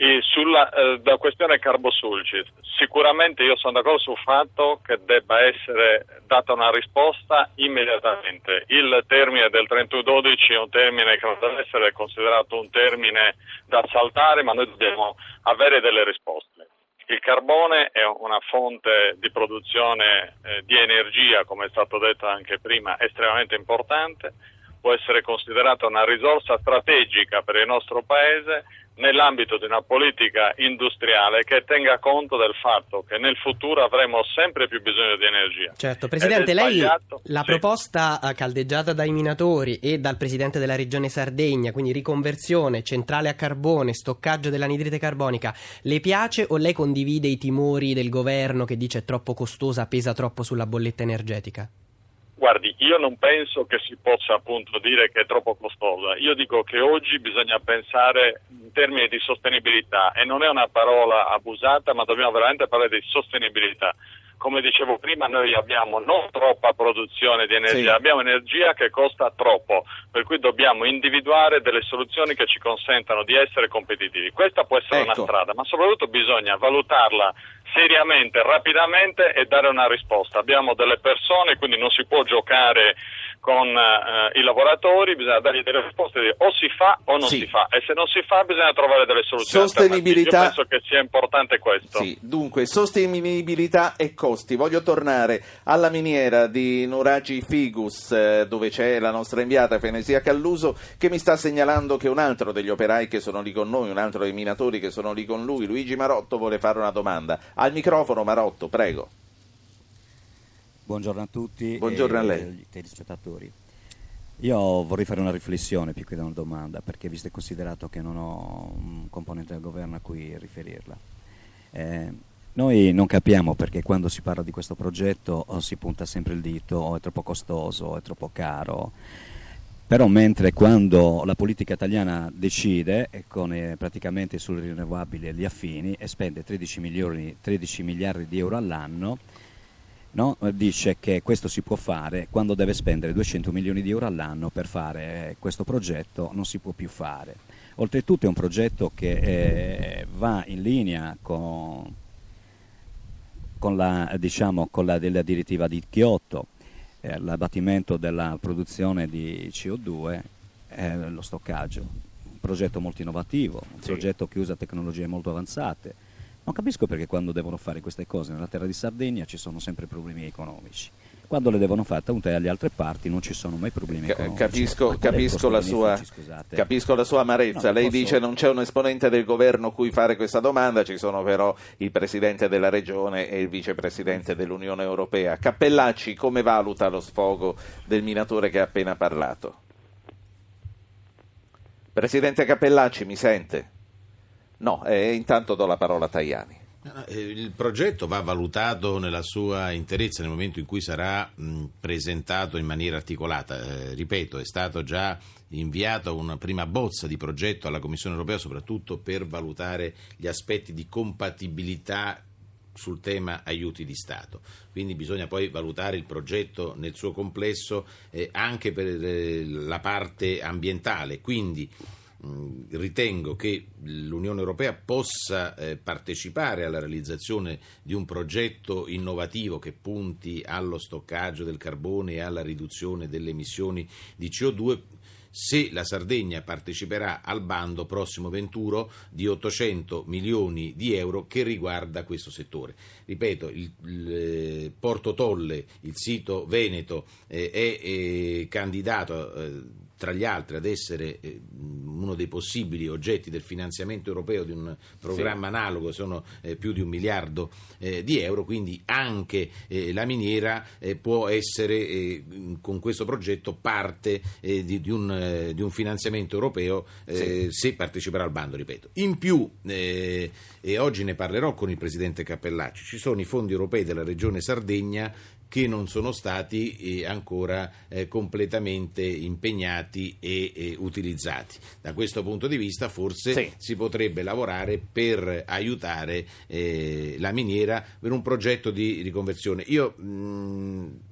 E sulla eh, questione Carbosulcis, sicuramente io sono d'accordo sul fatto che debba essere data una risposta immediatamente. Il termine del 31-12 è un termine che non deve essere considerato un termine da saltare, ma noi dobbiamo avere delle risposte. Il carbone è una fonte di produzione eh, di energia, come è stato detto anche prima, estremamente importante, può essere considerata una risorsa strategica per il nostro Paese nell'ambito di una politica industriale che tenga conto del fatto che nel futuro avremo sempre più bisogno di energia. Certo, Presidente, lei la sì. proposta eh, caldeggiata dai minatori e dal Presidente della Regione Sardegna, quindi riconversione, centrale a carbone, stoccaggio dell'anidride carbonica, le piace o lei condivide i timori del governo che dice è troppo costosa, pesa troppo sulla bolletta energetica? Guardi, io non penso che si possa appunto dire che è troppo costosa. Io dico che oggi bisogna pensare in termini di sostenibilità e non è una parola abusata, ma dobbiamo veramente parlare di sostenibilità. Come dicevo prima, noi abbiamo non troppa produzione di energia, Sì. abbiamo energia che costa troppo, per cui dobbiamo individuare delle soluzioni che ci consentano di essere competitivi. Questa può essere Ecco. una strada, ma soprattutto bisogna valutarla seriamente, rapidamente e dare una risposta. Abbiamo delle persone, quindi non si può giocare con eh, i lavoratori, bisogna dargli delle risposte, o si fa o non Sì. si fa e se non si fa bisogna trovare delle soluzioni. Sostenibilità-. Io penso che sia importante questo. Sì, dunque, sostenibilità e costi. Voglio tornare alla miniera di Nuragi Figus, eh, dove c'è la nostra inviata Fenesia Calluso, che mi sta segnalando che un altro degli operai che sono lì con noi, un altro dei minatori che sono lì con lui, Luigi Marotto, vuole fare una domanda. Al microfono, Marotto, prego. Buongiorno a tutti Buongiorno e a lei. agli telespettatori. Io vorrei fare una riflessione più che una domanda, perché visto e considerato che non ho un componente del governo a cui riferirla. Eh, noi non capiamo perché quando si parla di questo progetto o si punta sempre il dito o è troppo costoso, o è troppo caro. Però mentre quando la politica italiana decide, con, eh, praticamente sulle rinnovabili e gli affini, e spende 13, milioni, 13 miliardi di euro all'anno, no? Dice che questo si può fare quando deve spendere 200 milioni di euro all'anno per fare eh, questo progetto non si può più fare. Oltretutto è un progetto che eh, va in linea con, con la, diciamo, con la della direttiva di Kyoto, eh, l'abbattimento della produzione di CO2 e lo stoccaggio. Un progetto molto innovativo, un Sì. progetto che usa tecnologie molto avanzate. Non capisco perché quando devono fare queste cose nella terra di Sardegna ci sono sempre problemi economici. Quando le devono fare tutte alle altre parti non ci sono mai problemi. Capisco, capisco, la sua, capisco la sua amarezza. No, Lei posso- dice non c'è un esponente del governo cui fare questa domanda, ci sono però il presidente della regione e il vicepresidente dell'Unione Europea. Cappellacci, come valuta lo sfogo del minatore che ha appena parlato? Presidente Cappellacci, mi sente? No, eh, intanto do la parola a Tajani. Eh, Il progetto va valutato nella sua interezza nel momento in cui sarà presentato in maniera articolata. Eh, ripeto, è stato già inviato una prima bozza di progetto alla Commissione europea soprattutto per valutare gli aspetti di compatibilità sul tema aiuti di Stato. Quindi bisogna poi valutare il progetto nel suo complesso eh, anche per eh, la parte ambientale. Quindi ritengo che l'Unione Europea possa eh, partecipare alla realizzazione di un progetto innovativo che punti allo stoccaggio del carbone e alla riduzione delle emissioni di CO2 se la Sardegna parteciperà al bando prossimo venturo di 800 milioni di euro che riguarda questo settore. Ripeto, il, il eh, Porto Tolle, il sito Veneto, eh, è, è candidato eh, tra gli altri ad essere eh, uno dei possibili oggetti del finanziamento europeo di un programma sì. analogo, sono eh, più di un miliardo eh, di euro, quindi anche eh, la miniera eh, può essere eh, con questo progetto parte di, di, un, di, un, finanziamento europeo sì. se parteciperà al bando, ripeto. In più, e oggi ne parlerò con il Presidente Cappellacci, ci sono i fondi europei della Regione Sardegna che non sono stati eh, ancora eh, completamente impegnati e, utilizzati. Da questo punto di vista forse sì. si potrebbe lavorare per aiutare eh, la miniera per un progetto di riconversione. Io mh,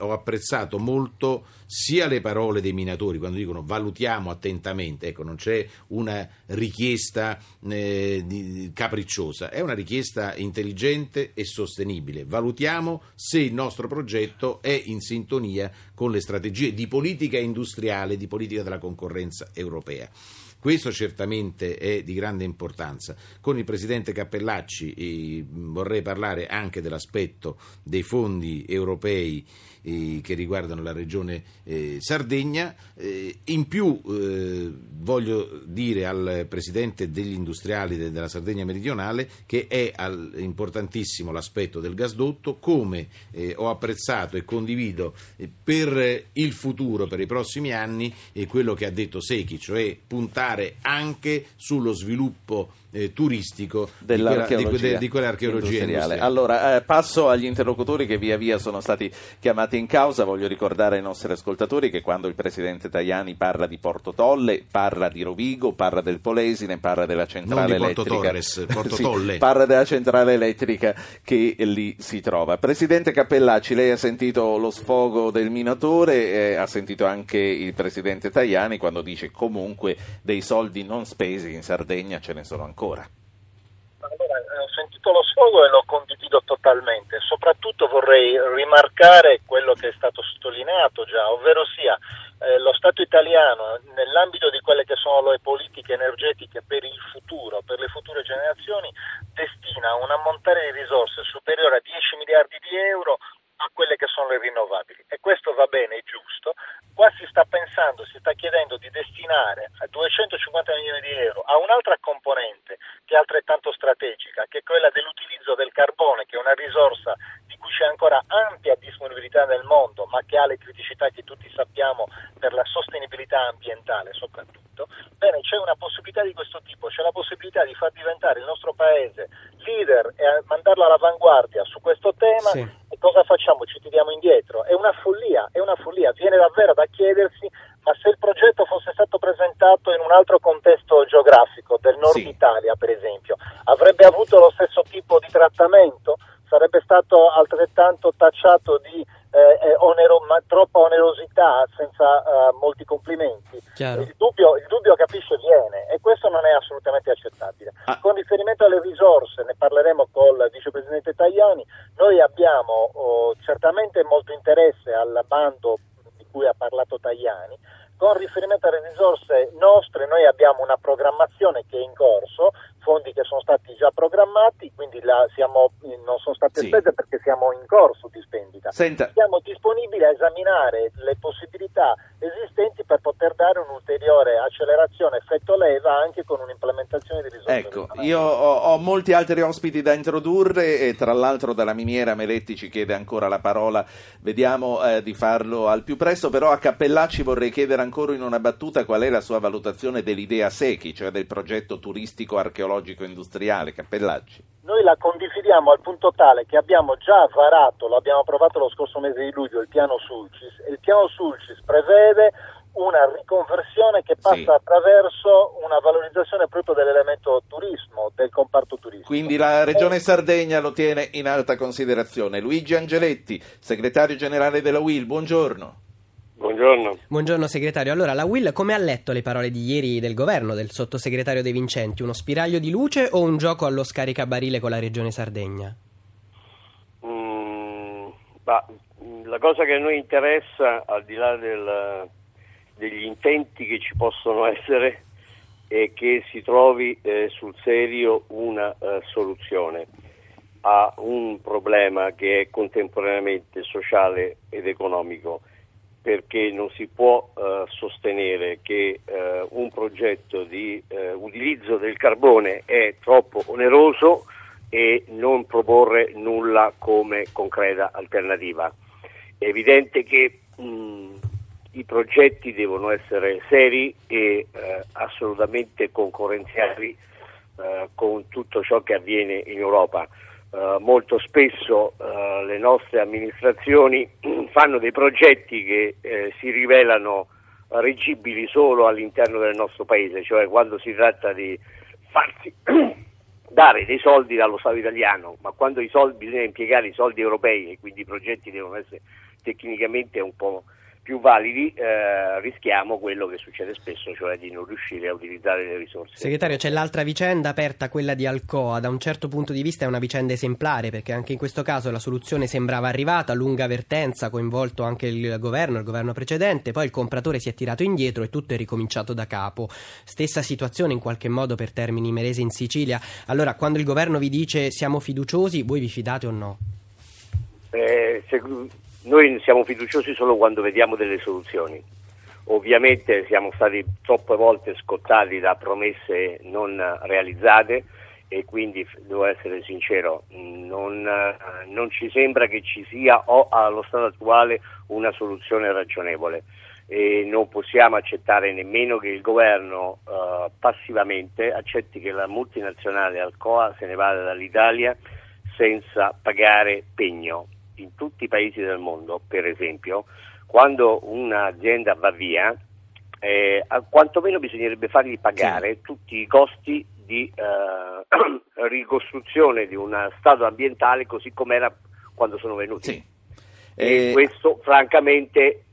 ho apprezzato molto sia le parole dei minatori quando dicono valutiamo attentamente, ecco non c'è una richiesta eh, capricciosa, è una richiesta intelligente e sostenibile, valutiamo se il nostro progetto è in sintonia con le strategie di politica industriale, di politica della concorrenza europea. Questo certamente è di grande importanza. Con il Presidente Cappellacci eh, vorrei parlare anche dell'aspetto dei fondi europei eh, che riguardano la regione eh, Sardegna. Eh, in più eh, voglio dire al Presidente degli industriali de- della Sardegna meridionale che è al- importantissimo l'aspetto del gasdotto, come eh, ho apprezzato e condivido per il futuro, per i prossimi anni, quello che ha detto Secchi, cioè puntare anche sullo sviluppo eh, turistico di, quella, di, di quell'archeologia industriale. Allora, eh, passo agli interlocutori che via via sono stati chiamati in causa. Voglio ricordare ai nostri ascoltatori che quando il presidente Tajani parla di Porto Tolle, parla di Rovigo, parla del Polesine, parla della centrale non elettrica. Porto Torres, Porto sì, Tolle. Parla della centrale elettrica che lì si trova. Presidente Cappellacci, lei ha sentito lo sfogo del minatore, eh, ha sentito anche il presidente Tajani quando dice comunque dei soldi non spesi in Sardegna ce ne sono ancora ancora? Allora, eh, ho sentito lo sfogo e lo condivido totalmente, soprattutto vorrei rimarcare quello che è stato sottolineato già, ovvero sia eh, lo Stato italiano nell'ambito di quelle che sono le politiche energetiche per il futuro, per le future generazioni, destina un ammontare di risorse superiore a 10 miliardi di euro a quelle che sono le rinnovabili e questo va bene, è giusto. Qua si sta pensando, si sta chiedendo di destinare 250 milioni di euro a un'altra componente che è altrettanto strategica, che è quella dell'utilizzo del carbone, che è una risorsa di cui c'è ancora ampia disponibilità nel mondo, ma che ha le criticità che tutti sappiamo per la sostenibilità ambientale soprattutto. Bene, c'è una possibilità di questo tipo, c'è la possibilità di far diventare il nostro paese leader e mandarlo all'avanguardia su questo tema. Sì cosa facciamo? Ci tiriamo indietro? È una follia, è una follia. Viene davvero da chiedersi ma se il progetto fosse stato presentato in un altro contesto geografico, del nord sì. Italia per esempio, avrebbe avuto lo stesso tipo di trattamento? Sarebbe stato altrettanto tacciato di eh, eh onero, ma, troppa onerosità senza uh, molti complimenti? Il dubbio, il dubbio, capisce, viene e questo non è assolutamente accettabile. Ah. Con riferimento alle risorse, ne parleremo col vicepresidente Tajani, noi abbiamo oh, certamente molto interesse al bando di cui ha parlato Tajani, con riferimento alle risorse nostre noi abbiamo una programmazione che è in corso, fondi che sono stati già programmati, quindi siamo, non sono state sì. spese perché siamo in corso di spendita. Senta. Siamo disponibili a esaminare le possibilità esistenti per poter dare un'ulteriore accelerazione effetto leva anche con un'implementazione di risorse. Ecco, io ho, ho, molti altri ospiti da introdurre e tra l'altro dalla miniera Meletti ci chiede ancora la parola, vediamo eh, di farlo al più presto, però a Cappellacci vorrei chiedere ancora in una battuta qual è la sua valutazione dell'idea Secchi, cioè del progetto turistico archeologico industriale Cappellacci noi la condividiamo al punto tale che abbiamo già varato, lo abbiamo approvato lo scorso mese di luglio, il piano Sulcis e il piano Sulcis prevede una riconversione che passa sì. attraverso una valorizzazione proprio dell'elemento turismo, del comparto turismo. Quindi la Regione Sardegna lo tiene in alta considerazione. Luigi Angeletti, segretario generale della UIL, buongiorno. Buongiorno. Buongiorno segretario. Allora, la Will come ha letto le parole di ieri del governo, del sottosegretario De Vincenti? Uno spiraglio di luce o un gioco allo scaricabarile con la regione Sardegna? Mm, bah, la cosa che a noi interessa, al di là del, degli intenti che ci possono essere e che si trovi eh, sul serio una eh, soluzione a un problema che è contemporaneamente sociale ed economico perché non si può eh, sostenere che eh, un progetto di eh, utilizzo del carbone è troppo oneroso e non proporre nulla come concreta alternativa. È evidente che mh, i progetti devono essere seri e eh, assolutamente concorrenziali eh, con tutto ciò che avviene in Europa. Uh, molto spesso uh, le nostre amministrazioni fanno dei progetti che eh, si rivelano reggibili solo all'interno del nostro paese, cioè quando si tratta di farsi dare dei soldi dallo Stato italiano, ma quando soldi, bisogna impiegare i soldi europei e quindi i progetti devono essere tecnicamente un po' più validi eh, rischiamo quello che succede spesso, cioè di non riuscire a utilizzare le risorse. Segretario, c'è l'altra vicenda aperta, quella di Alcoa. Da un certo punto di vista è una vicenda esemplare perché anche in questo caso la soluzione sembrava arrivata, lunga vertenza, coinvolto anche il governo, il governo precedente, poi il compratore si è tirato indietro e tutto è ricominciato da capo. Stessa situazione in qualche modo per Termini Merese in Sicilia. Allora, quando il governo vi dice siamo fiduciosi, voi vi fidate o no? Eh, se, noi siamo fiduciosi solo quando vediamo delle soluzioni. Ovviamente siamo stati troppe volte scottati da promesse non realizzate e quindi devo essere sincero, non, non ci sembra che ci sia o allo stato attuale una soluzione ragionevole e non possiamo accettare nemmeno che il governo uh, passivamente accetti che la multinazionale Alcoa se ne vada dall'Italia senza pagare pegno in tutti i paesi del mondo, per esempio, quando un'azienda va via, eh, quantomeno bisognerebbe fargli pagare sì. tutti i costi di eh, ricostruzione di un stato ambientale così come era quando sono venuti. Sì. E eh... questo francamente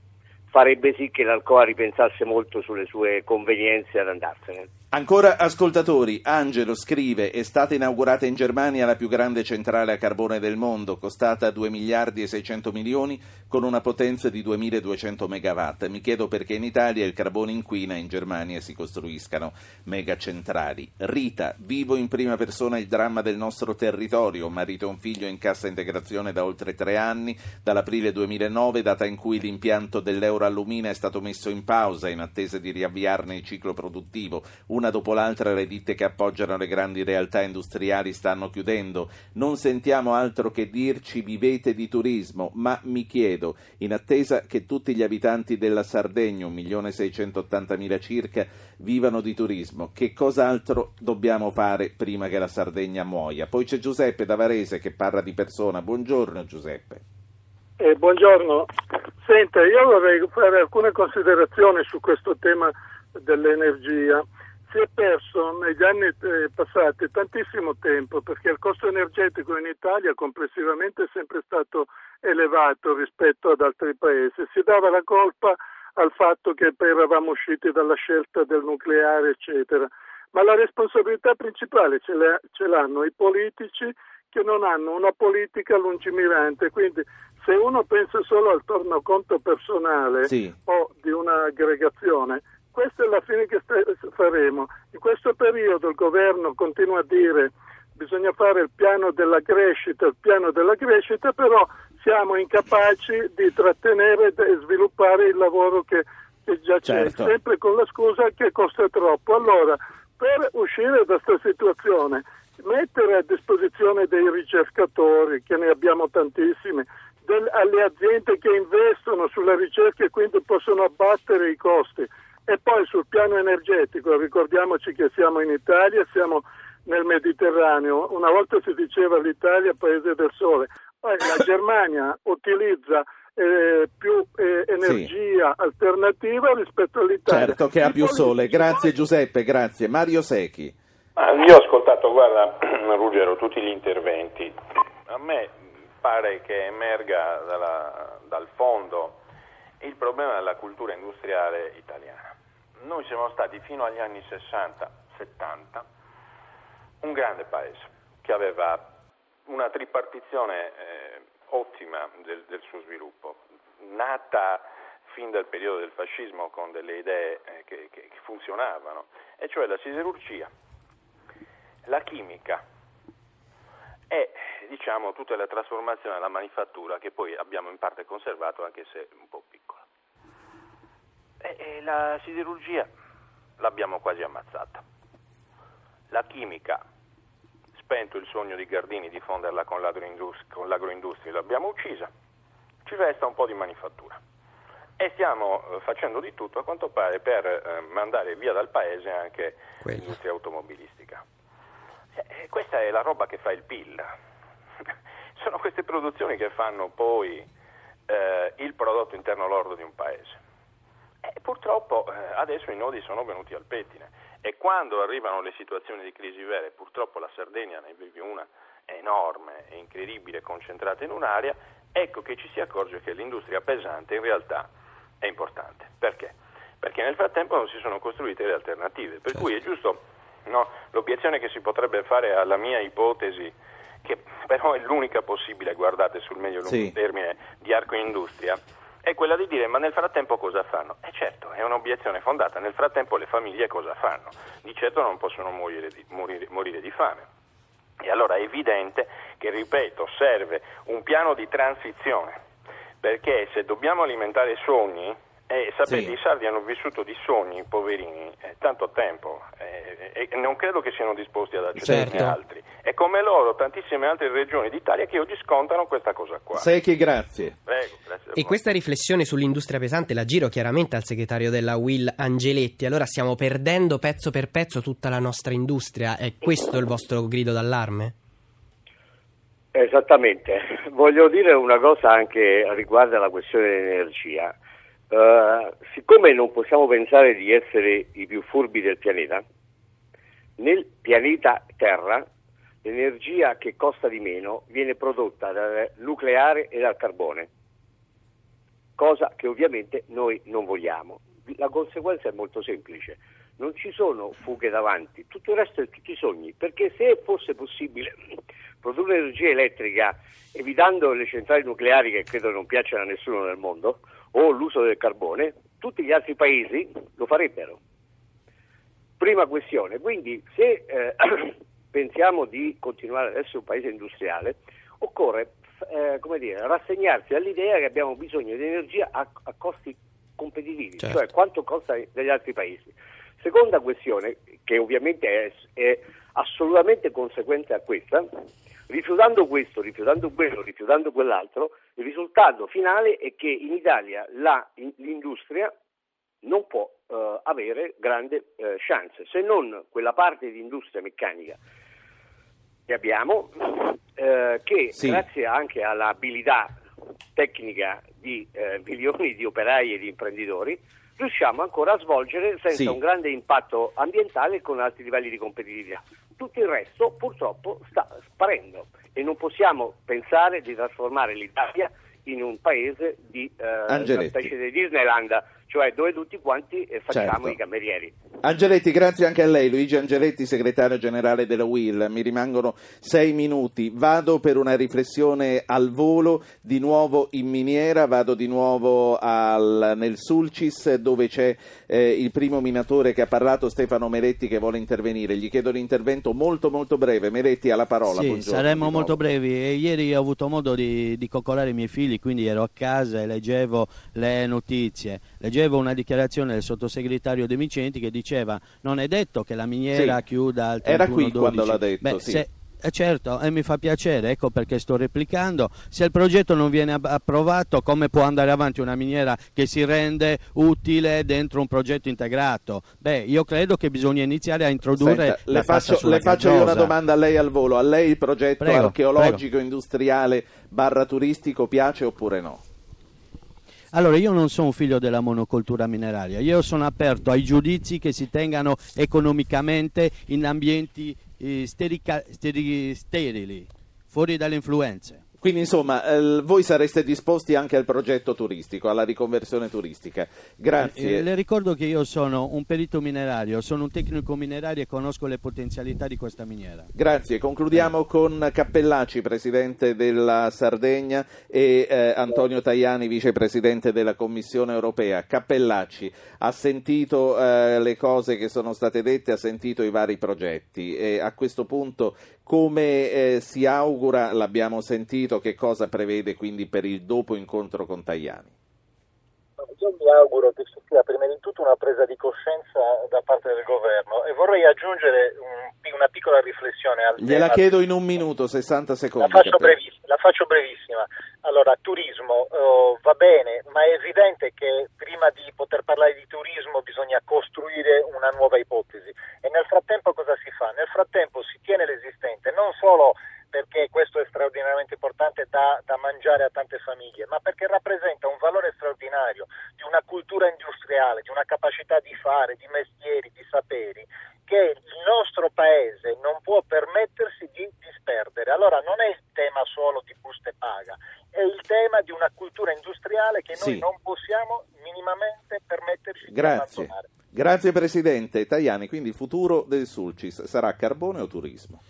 farebbe sì che l'Alcoa ripensasse molto sulle sue convenienze ad andarsene. Ancora ascoltatori, Angelo scrive è stata inaugurata in Germania la più grande centrale a carbone del mondo, costata 2 miliardi e 600 milioni con una potenza di 2200 megawatt. Mi chiedo perché in Italia il carbone inquina e in Germania si costruiscano megacentrali. Rita, vivo in prima persona il dramma del nostro territorio, marito e un figlio in cassa integrazione da oltre tre anni, dall'aprile 2009, data in cui l'impianto dell'Euro Allumina è stato messo in pausa in attesa di riavviarne il ciclo produttivo una dopo l'altra le ditte che appoggiano le grandi realtà industriali stanno chiudendo. Non sentiamo altro che dirci vivete di turismo, ma mi chiedo, in attesa che tutti gli abitanti della Sardegna, 1.680.000 circa, vivano di turismo, che cos'altro dobbiamo fare prima che la Sardegna muoia? Poi c'è Giuseppe da Varese che parla di persona. Buongiorno Giuseppe. Eh, buongiorno. Senta, io vorrei fare alcune considerazioni su questo tema dell'energia si è perso negli anni eh, passati tantissimo tempo perché il costo energetico in Italia complessivamente è sempre stato elevato rispetto ad altri paesi. Si dava la colpa al fatto che poi eravamo usciti dalla scelta del nucleare, eccetera. Ma la responsabilità principale ce, le, ce l'hanno i politici che non hanno una politica lungimirante. Quindi se uno pensa solo al tornaconto personale sì. o di un'aggregazione, questa è la fine che faremo. In questo periodo il governo continua a dire bisogna fare il piano della crescita, il piano della crescita, però siamo incapaci di trattenere e sviluppare il lavoro che, che già certo. c'è, sempre con la scusa che costa troppo. Allora, per uscire da questa situazione, mettere a disposizione dei ricercatori, che ne abbiamo tantissimi, del, alle aziende che investono sulla ricerca e quindi possono abbattere i costi, e poi sul piano energetico, ricordiamoci che siamo in Italia, siamo nel Mediterraneo, una volta si diceva l'Italia paese del sole, poi la Germania utilizza eh, più eh, energia sì. alternativa rispetto all'Italia. Certo che ha più sole, grazie Giuseppe, grazie. Mario Secchi. Ah, io ho ascoltato, guarda Ruggero, tutti gli interventi. A me pare che emerga dalla, dal fondo il problema della cultura industriale italiana noi siamo stati fino agli anni 60-70 un grande paese che aveva una tripartizione eh, ottima del, del, suo sviluppo, nata fin dal periodo del fascismo con delle idee eh, che, che, funzionavano, e cioè la siderurgia, la chimica e diciamo tutta la trasformazione della manifattura che poi abbiamo in parte conservato anche se un po' piccola. E, e la siderurgia l'abbiamo quasi ammazzata. La chimica, spento il sogno di Gardini di fonderla con, con l'agroindustria, l'abbiamo uccisa. Ci resta un po' di manifattura. E stiamo eh, facendo di tutto, a quanto pare, per eh, mandare via dal paese anche Quello. l'industria automobilistica. Eh, questa è la roba che fa il PIL. Sono queste produzioni che fanno poi eh, il prodotto interno lordo di un paese. E purtroppo eh, adesso i nodi sono venuti al pettine e quando arrivano le situazioni di crisi vere, purtroppo la Sardegna ne vive una enorme e incredibile concentrata in un'area, ecco che ci si accorge che l'industria pesante in realtà è importante. Perché? Perché nel frattempo non si sono costruite le alternative, per certo. cui è giusto no, l'obiezione che si potrebbe fare alla mia ipotesi che però è l'unica possibile, guardate sul medio-lungo sì. termine di arco industria, è quella di dire ma nel frattempo cosa fanno? E eh certo, è un'obiezione fondata, nel frattempo le famiglie cosa fanno? Di certo non possono morire di, morire, morire di fame. E allora è evidente che, ripeto, serve un piano di transizione, perché se dobbiamo alimentare sogni, eh, sapete, sì. i sardi hanno vissuto di sogni, poverini, eh, tanto tempo eh, e non credo che siano disposti ad accettare certo. altri. E come loro, tantissime altre regioni d'Italia che oggi scontano questa cosa qua. Secchi, grazie. Prego, grazie e questa riflessione sull'industria pesante la giro chiaramente al segretario della Will Angeletti. Allora stiamo perdendo pezzo per pezzo tutta la nostra industria. È questo il vostro grido d'allarme? Esattamente. Voglio dire una cosa anche riguardo alla questione dell'energia. Uh, siccome non possiamo pensare di essere i più furbi del pianeta, nel pianeta Terra l'energia che costa di meno viene prodotta dal nucleare e dal carbone, cosa che ovviamente noi non vogliamo. La conseguenza è molto semplice, non ci sono fughe davanti, tutto il resto è tutti sogni, perché se fosse possibile produrre energia elettrica evitando le centrali nucleari che credo non piacciono a nessuno nel mondo, o l'uso del carbone, tutti gli altri paesi lo farebbero. Prima questione, quindi se eh, pensiamo di continuare ad essere un paese industriale, occorre eh, dire, rassegnarsi all'idea che abbiamo bisogno di energia a, a costi competitivi, certo. cioè quanto costa negli altri paesi. Seconda questione, che ovviamente è, è assolutamente conseguente a questa, Rifiutando questo, rifiutando quello, rifiutando quell'altro, il risultato finale è che in Italia la, in, l'industria non può eh, avere grande eh, chance, se non quella parte di industria meccanica che abbiamo, eh, che sì. grazie anche all'abilità tecnica di eh, milioni di operai e di imprenditori, riusciamo ancora a svolgere senza sì. un grande impatto ambientale e con alti livelli di competitività. Tutto il resto purtroppo sta sparendo e non possiamo pensare di trasformare l'Italia in un paese di eh, una specie di Disneyland cioè dove tutti quanti eh, facciamo certo. i camerieri. Angeletti, grazie anche a lei, Luigi Angeletti, segretario generale della WIL. Mi rimangono sei minuti. Vado per una riflessione al volo, di nuovo in miniera, vado di nuovo al, nel Sulcis dove c'è eh, il primo minatore che ha parlato, Stefano Meretti, che vuole intervenire. Gli chiedo l'intervento molto molto breve. Meretti, alla parola. Sì, saremo molto brevi. Ieri ho avuto modo di, di coccolare i miei figli, quindi ero a casa e leggevo le notizie. Leggevo una dichiarazione del sottosegretario De Vicenti che diceva non è detto che la miniera sì. chiuda al 31 Era qui 12. quando l'ha detto, Beh, sì. se, eh certo, e mi fa piacere, ecco perché sto replicando. Se il progetto non viene approvato, come può andare avanti una miniera che si rende utile dentro un progetto integrato? Beh, io credo che bisogna iniziare a introdurre Senta, le faccio, le faccio io una domanda a lei al volo. A lei il progetto prego, archeologico, prego. industriale, barra turistico piace oppure no? Allora, io non sono un figlio della monocoltura mineraria, io sono aperto ai giudizi che si tengano economicamente in ambienti sterili, fuori dalle influenze. Quindi insomma, eh, voi sareste disposti anche al progetto turistico, alla riconversione turistica. Grazie. Eh, le ricordo che io sono un perito minerario, sono un tecnico minerario e conosco le potenzialità di questa miniera. Grazie. Concludiamo con Cappellacci, presidente della Sardegna, e eh, Antonio Tajani, vicepresidente della Commissione europea. Cappellacci ha sentito eh, le cose che sono state dette, ha sentito i vari progetti e a questo punto come eh, si augura, l'abbiamo sentito, che cosa prevede quindi per il dopo incontro con Tajani? Io mi auguro che ci sia prima di tutto una presa di coscienza da parte del governo e vorrei aggiungere un, una piccola riflessione al Gliela tema. chiedo in un minuto, 60 secondi. La faccio, breviss- la faccio brevissima. Allora, turismo oh, va bene, ma è evidente che prima di poter parlare di turismo bisogna costruire una nuova ipotesi. E nel frattempo cosa si fa? Nel frattempo si tiene l'esistente, non solo perché questo è straordinariamente importante da, da, mangiare a tante famiglie, ma perché rappresenta un valore straordinario di una cultura industriale, di una capacità di fare, di mestieri, di saperi, che il nostro paese non può permettersi di disperdere. Allora non è il tema solo di buste paga, è il tema di una cultura industriale che noi Sì. non possiamo minimamente permetterci Grazie. di abbandonare. Grazie Presidente. Tajani, quindi il futuro del Sulcis sarà carbone o turismo?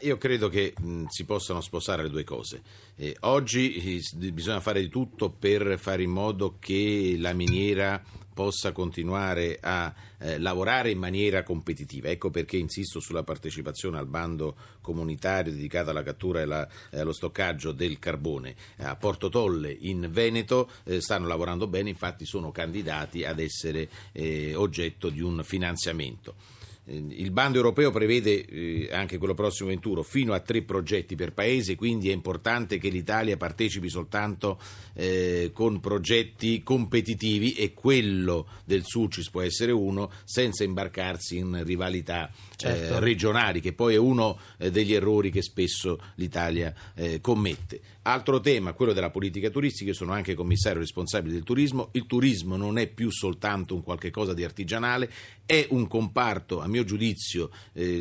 Io credo che mh, si possano sposare le due cose. Eh, oggi eh, bisogna fare di tutto per fare in modo che la miniera possa continuare a eh, lavorare in maniera competitiva. Ecco perché insisto sulla partecipazione al bando comunitario dedicato alla cattura e la- e allo stoccaggio del carbone. A Porto Tolle in Veneto eh, stanno lavorando bene, infatti sono candidati ad essere eh, oggetto di un finanziamento. Eh, Il bando europeo prevede, eh, anche quello prossimo venturo, fino a tre progetti per paese, quindi è importante che l'Italia partecipi soltanto eh, con progetti competitivi e quello del Sulcis può essere uno senza imbarcarsi in rivalità Certo. eh, regionali, che poi è uno eh, degli errori che spesso l'Italia eh, commette. Altro tema, quello della politica turistica, io sono anche commissario responsabile del turismo, il turismo non è più soltanto un qualche cosa di artigianale, è un comparto, a mio giudizio,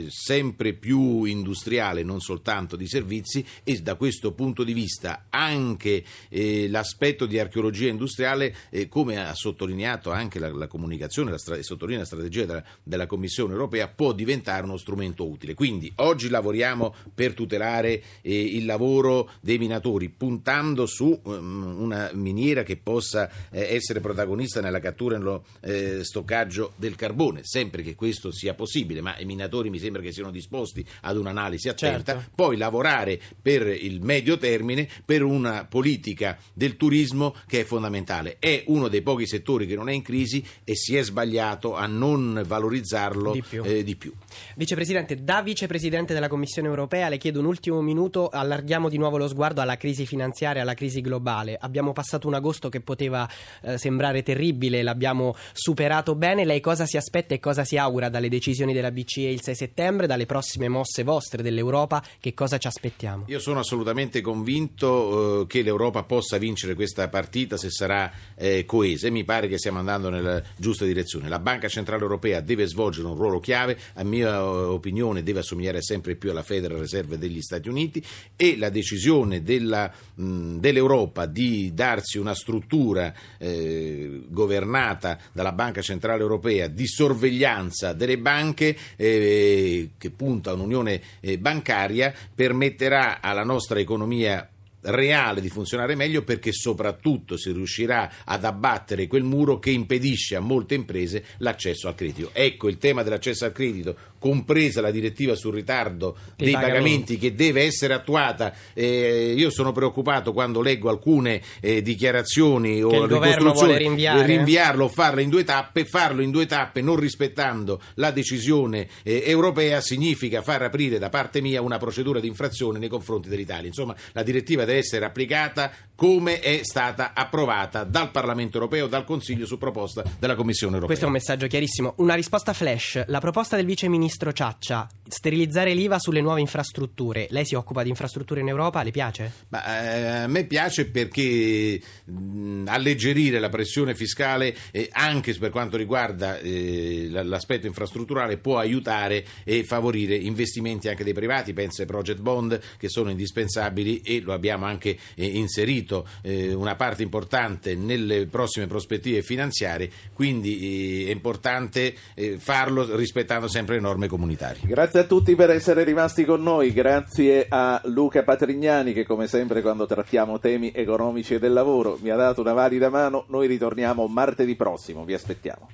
sempre più industriale, non soltanto di servizi e da questo punto di vista anche l'aspetto di archeologia industriale, come ha sottolineato anche la, comunicazione, e sottolinea la strategia della Commissione europea, può diventare uno strumento utile. Quindi oggi lavoriamo per tutelare eh, il lavoro dei minatori, puntando su ehm, una miniera che possa eh, essere protagonista nella cattura e nello eh, stoccaggio del carbone, sempre che questo sia possibile, ma i minatori mi sembra che siano disposti ad un'analisi attenta, Certo. poi lavorare per il medio termine per una politica del turismo che è fondamentale. È uno dei pochi settori che non è in crisi e si è sbagliato a non valorizzarlo Di più. eh, di più. Vicepresidente, da vicepresidente della Commissione europea le chiedo un ultimo minuto, allarghiamo di nuovo lo sguardo alla crisi finanziaria, alla crisi globale. Abbiamo passato un agosto che poteva eh, sembrare terribile, l'abbiamo superato bene. Lei cosa si aspetta e cosa si augura dalle decisioni della BCE il 6 settembre, dalle prossime mosse vostre dell'Europa? Che cosa ci aspettiamo? Io sono assolutamente convinto eh, che l'Europa possa vincere questa partita se sarà eh, coesa e mi pare che stiamo andando nella giusta direzione. La Banca Centrale Europea deve svolgere un ruolo chiave, a mia eh, opinione deve assomigliare sempre più alla Federal Reserve degli Stati Uniti e la decisione della, mh, dell'Europa di darsi una struttura eh, governata dalla Banca Centrale Europea di sorveglianza delle banche eh, che punta a un'unione eh, bancaria permetterà alla nostra economia reale di funzionare meglio perché soprattutto si riuscirà ad abbattere quel muro che impedisce a molte imprese l'accesso al credito. Ecco il tema dell'accesso al credito, compresa la direttiva sul ritardo Dei dei pagamenti. pagamenti che deve essere attuata. Eh, io sono preoccupato quando leggo alcune eh, dichiarazioni o Che il governo ricostruzioni, vuole rinviare. rinviarlo o farlo in due tappe, farlo in due tappe non rispettando la decisione eh, europea significa far aprire da parte mia una procedura di infrazione nei confronti dell'Italia. Insomma, la direttiva deve essere applicata come è stata approvata dal Parlamento europeo, dal Consiglio su proposta della Commissione europea. Questo è un messaggio chiarissimo. Una risposta flash. La proposta del vice ministro ministro Ciaccia, sterilizzare l'IVA sulle nuove infrastrutture. Lei si occupa di infrastrutture in Europa, le piace? Ma, eh, a me piace perché mh, alleggerire la pressione fiscale eh, anche per quanto riguarda eh, l'aspetto infrastrutturale può aiutare e favorire investimenti anche dei privati, penso ai project bond che sono indispensabili e lo abbiamo anche eh, inserito eh, una parte importante nelle prossime prospettive finanziarie, quindi eh, è importante farlo rispettando sempre le norme comunitarie. Grazie a tutti per essere rimasti con noi, grazie a Luca Patrignani che come sempre quando trattiamo temi economici e del lavoro mi ha dato una valida mano, noi ritorniamo martedì prossimo, vi aspettiamo.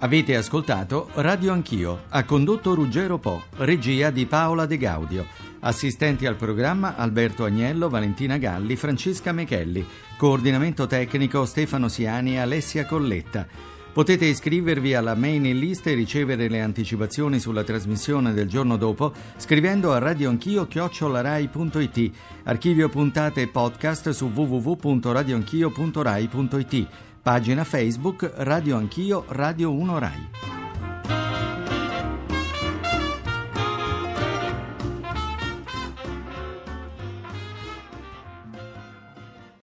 Avete ascoltato Radio Anch'io, ha condotto Ruggero Po, regia di Paola De Gaudio, assistenti al programma Alberto Agnello, Valentina Galli, Francesca Mechelli, coordinamento tecnico Stefano Siani e Alessia Colletta. Potete iscrivervi alla mailing list e ricevere le anticipazioni sulla trasmissione del giorno dopo scrivendo a radioanchio-rai.it, archivio puntate e podcast su www.radioanchio.rai.it, pagina Facebook Radio Anch'io Radio 1 Rai.